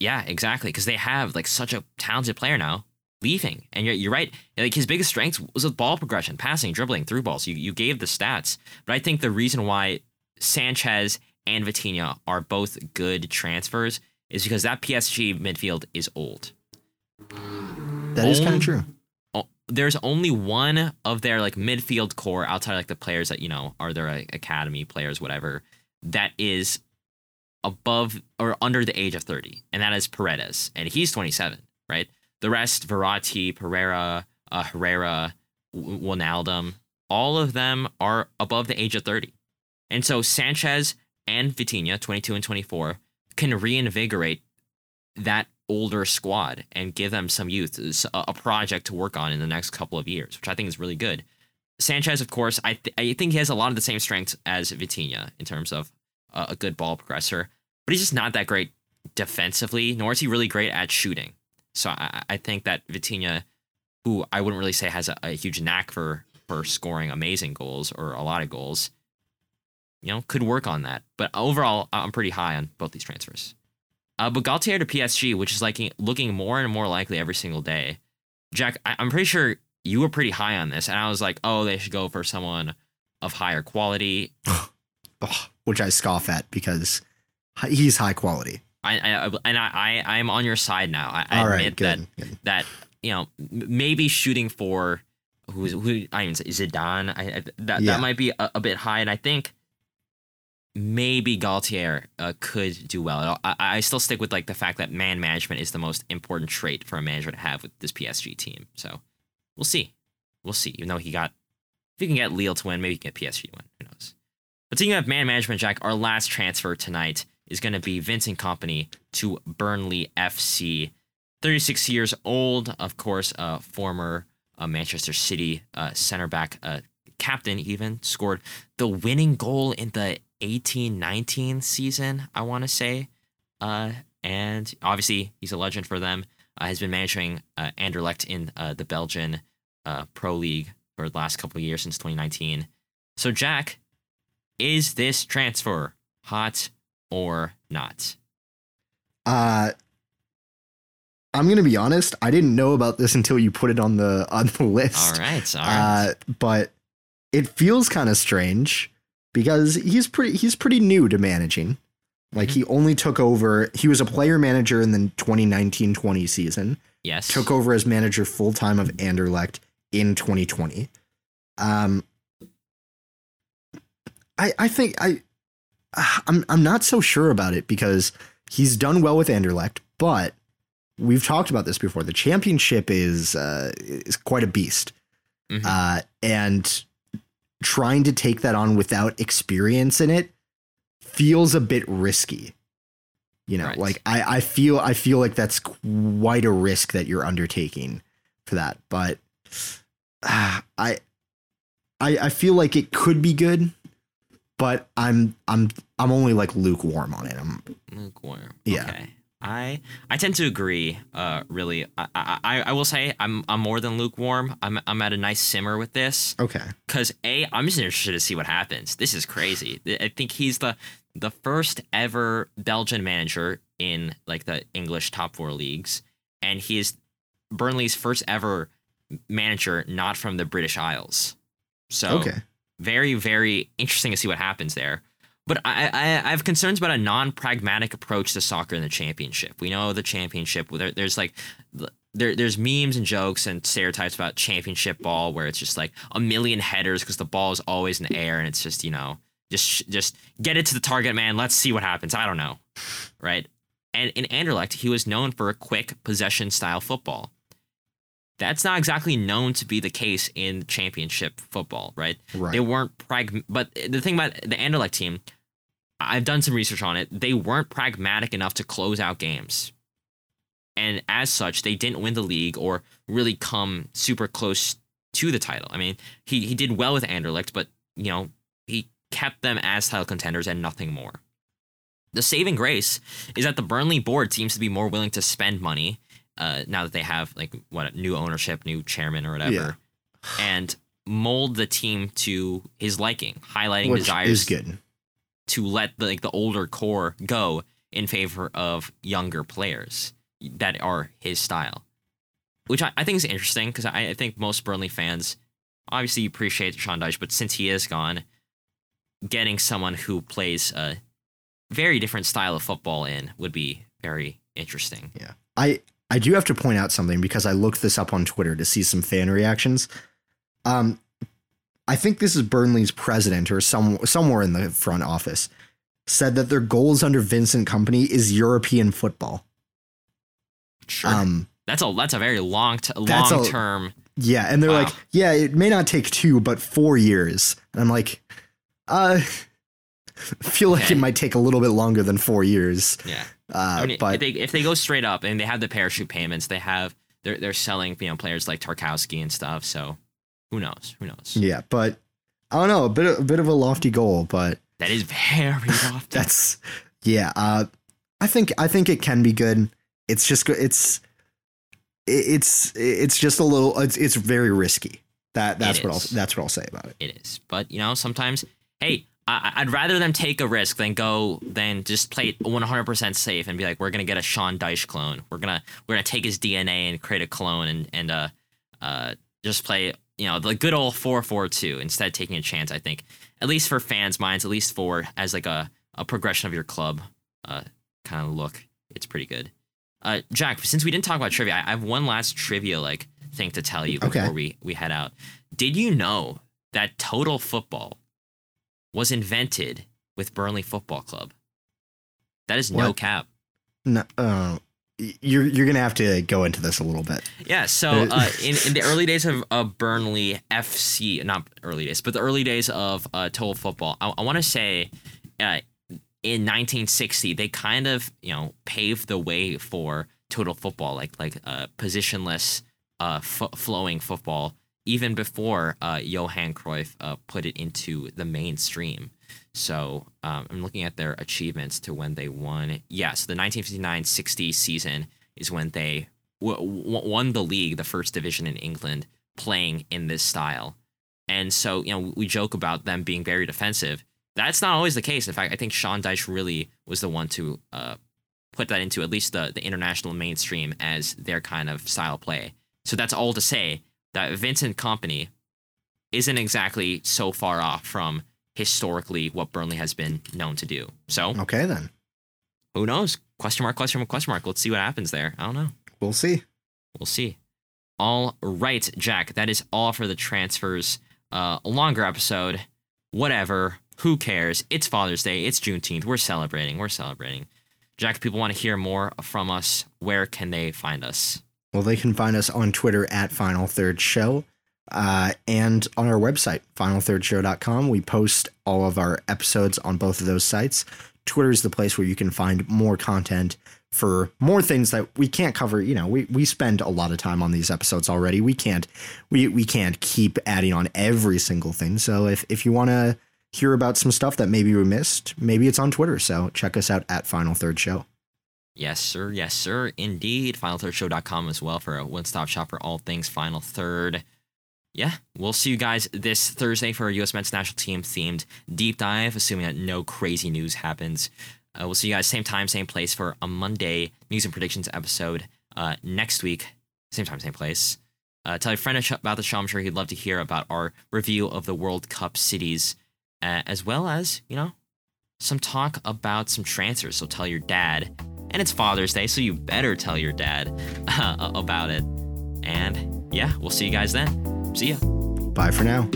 Speaker 1: yeah, exactly. Because they have like such a talented player now leaving, and you're you're right. Like his biggest strength was with ball progression, passing, dribbling, through balls. You you gave the stats, but I think the reason why Sanches and Vitinha are both good transfers is because that PSG midfield is old.
Speaker 2: That is kind of true.
Speaker 1: o- there's only one of their like midfield core outside like the players that you know are their like, academy players whatever that is above or under the age of 30 and that is Paredes and he's 27 right the rest Verratti Pereira uh, Herrera Wijnaldum all of them are above the age of 30 and so Sanches and Vitinha 22 and 24 can reinvigorate that older squad and give them some youth, a project to work on in the next couple of years, which I think is really good. Sanches, of course, I th- I think he has a lot of the same strengths as Vitinha in terms of a good ball progressor, but he's just not that great defensively, nor is he really great at shooting. So I, I think that Vitinha, who I wouldn't really say has a, a huge knack for for scoring amazing goals or a lot of goals, you know, could work on that. But overall, I'm pretty high on both these transfers. Uh, but Galtier to PSG, which is like looking more and more likely every single day. Jack, I, I'm pretty sure you were pretty high on this, and I was like, oh, they should go for someone of higher quality.
Speaker 2: Ugh, which I scoff at because he's high quality.
Speaker 1: I, I and I, I I'm on your side now. I, I
Speaker 2: All
Speaker 1: admit
Speaker 2: right,
Speaker 1: that
Speaker 2: good. good.
Speaker 1: that you know maybe shooting for who's who I mean Zidane. I, I that
Speaker 2: Yeah.
Speaker 1: that might be a, a bit high, and I think maybe Galtier uh, could do well. I, I still stick with like the fact that man management is the most important trait for a manager to have with this PSG team. So we'll see, we'll see. Even though he got, if you can get Lille to win, maybe you can get PSG to win. But speaking of man management, Jack, our last transfer tonight is going to be Vincent Kompany to Burnley FC. 36 years old, of course, uh, former uh, Manchester City uh, center back, uh, captain, even scored the winning goal in the 18 19 season, I want to say. Uh, and obviously, he's a legend for them. Uh, has been managing Anderlecht in the Belgian Pro League for the last couple of years since 2019. So, Jack, is this transfer hot or not?
Speaker 2: Uh, I'm gonna be honest. I didn't know about this until you put it on the on the list.
Speaker 1: All right, all right.
Speaker 2: Uh, but it feels kind of strange because he's pretty he's pretty new to managing. Like he only took over. He was a player manager in the 2019-20 season.
Speaker 1: yes.
Speaker 2: Took over as manager full time of Anderlecht in 2020. Um, I I think I I'm I'm not so sure about it because he's done well with Anderlecht, but we've talked about this before. The championship is uh, is quite a beast,
Speaker 1: Mhm.
Speaker 2: uh, and trying to take that on without experience in it feels a bit risky. You know,
Speaker 1: Right.
Speaker 2: like I, I feel I feel like that's quite a risk that you're undertaking for that. But uh, I, I I feel like it could be good, but I'm I'm I'm only like lukewarm on it. I'm
Speaker 1: lukewarm.
Speaker 2: Yeah.
Speaker 1: Okay. I I tend to agree. Uh, really, I, I I will say I'm I'm more than lukewarm. I'm I'm at a nice simmer with this
Speaker 2: okay.
Speaker 1: because a I'm just interested to see what happens. This is crazy. I think he's the the first ever Belgian manager in like the English top four leagues, and he is Burnley's first ever manager not from the British Isles. So
Speaker 2: Okay.
Speaker 1: Very very interesting to see what happens there. But I, I, I have concerns about a non-pragmatic approach to soccer in the championship. We know the championship. There, there's like there, there's memes and jokes and stereotypes about championship ball where it's just like a million headers because the ball is always in the air and it's just you know just just get it to the target man. Let's see what happens. I don't know, right? And in Anderlecht, he was known for a quick possession style football. That's not exactly known to be the case in championship football, right?
Speaker 2: Right.
Speaker 1: They weren't prag. But the thing about the Anderlecht team, I've done some research on it. They weren't pragmatic enough to close out games, and as such, they didn't win the league or really come super close to the title. I mean, he he did well with Anderlecht, but you know he kept them as title contenders and nothing more. The saving grace is that the Burnley board seems to be more willing to spend money uh, now that they have like what new ownership, new chairman or whatever,
Speaker 2: Yeah.
Speaker 1: and mold the team to his liking, highlighting
Speaker 2: Which
Speaker 1: desires
Speaker 2: is good.
Speaker 1: to let the, like the older core go in favor of younger players that are his style, which I, I think is interesting because I, I think most Burnley fans obviously appreciate Sean Dyche, but since he is gone, getting someone who plays a very different style of football in would be very interesting.
Speaker 2: Yeah. I I do have to point out something because I looked this up on Twitter to see some fan reactions. Um I think this is Burnley's president or some somewhere in the front office said that their goals under Vincent Kompany is European football.
Speaker 1: Sure,
Speaker 2: Um
Speaker 1: that's a that's a very long t- long term.
Speaker 2: yeah, and they're
Speaker 1: Wow.
Speaker 2: like, yeah, it may not take 2 but 4 years. And I'm like, uh feel like
Speaker 1: Okay.
Speaker 2: it might take a little bit longer than 4 years.
Speaker 1: Yeah.
Speaker 2: Uh
Speaker 1: I mean,
Speaker 2: but
Speaker 1: if they if they go straight up and they have the parachute payments, they have they're they're selling you know players like Tarkowski and stuff. So who knows? Who knows?
Speaker 2: yeah, but I don't know, a bit of, a bit of a lofty goal, but
Speaker 1: That is very lofty.
Speaker 2: That's yeah. Uh, I think I think it can be good. It's just it's it's it's just a little. It's it's very risky. That that's
Speaker 1: It
Speaker 2: what I'll that's what I'll say about it.
Speaker 1: it is. But you know, sometimes hey, I, I'd rather them take a risk than go than just play it 100% safe and be like, we're gonna get a Sean Dyche clone. We're gonna we're gonna take his DNA and create a clone and and uh uh just play you know the good old 4-4-2 instead of taking a chance. I think at least for fans' minds, at least for as like a a progression of your club uh kind of look, it's pretty good. Uh, Jack, since we didn't talk about trivia, I I have one last trivia like thing to tell you before
Speaker 2: Okay.
Speaker 1: we we head out. Did you know that total football was invented with Burnley Football Club? That is no cap.
Speaker 2: No, uh, you're you're gonna have to go into this a little bit.
Speaker 1: Yeah, so uh, in, in the early days of, of Burnley FC, not early days, but the early days of uh, total football, I, I want to say uh, in 1960, they kind of, you know, paved the way for total football, like like uh, positionless, uh, f- flowing football, even before uh, Johan Cruyff uh, put it into the mainstream. So um, I'm looking at their achievements to when they won. Yes, the 1959-60 season is when they w- w- won the league, the first division in England, playing in this style. And so, you know, we joke about them being very defensive. That's not always the case. In fact, I think Sean Dyche really was the one to uh, put that into at least the, the international mainstream as their kind of style play. So that's all to say that Vincent Kompany isn't exactly so far off from historically what Burnley has been known to do. So
Speaker 2: Okay, then
Speaker 1: who knows? Question mark, question mark, question mark. Let's see what happens there. I don't know.
Speaker 2: we'll see.
Speaker 1: We'll see. All right, Jack. That is all for the transfers. Uh, a longer episode. Whatever. Who cares? It's Father's Day. It's Juneteenth. We're celebrating. We're celebrating. Jack, if people want to hear more from us, where can they find us?
Speaker 2: Well, they can find us on Twitter at Final Third Show uh, and on our website, finalthirdshow.com. We post all of our episodes on both of those sites. Twitter is the place where you can find more content for more things that we can't cover. You know, we, we spend a lot of time on these episodes already. We can't we, we can't keep adding on every single thing. So if, if you want to hear about some stuff that maybe we missed, maybe it's on Twitter. So check us out at Final Third Show.
Speaker 1: Yes, sir. Yes, sir. Indeed. FinalThirdShow.com as well for a one stop shop for all things Final Third. Yeah, we'll see you guys this Thursday for a U.S. men's national team themed deep dive, assuming that no crazy news happens. Uh, we'll see you guys same time, same place for a Monday news and predictions episode uh, next week. Same time, same place. Uh, tell your friend about the show. I'm sure he'd love to hear about our review of the World Cup cities, uh, as well as, you know, some talk about some transfers. So tell your dad. And it's Father's Day, so you better tell your dad uh, about it. And yeah, we'll see you guys then. See ya.
Speaker 2: Bye for now.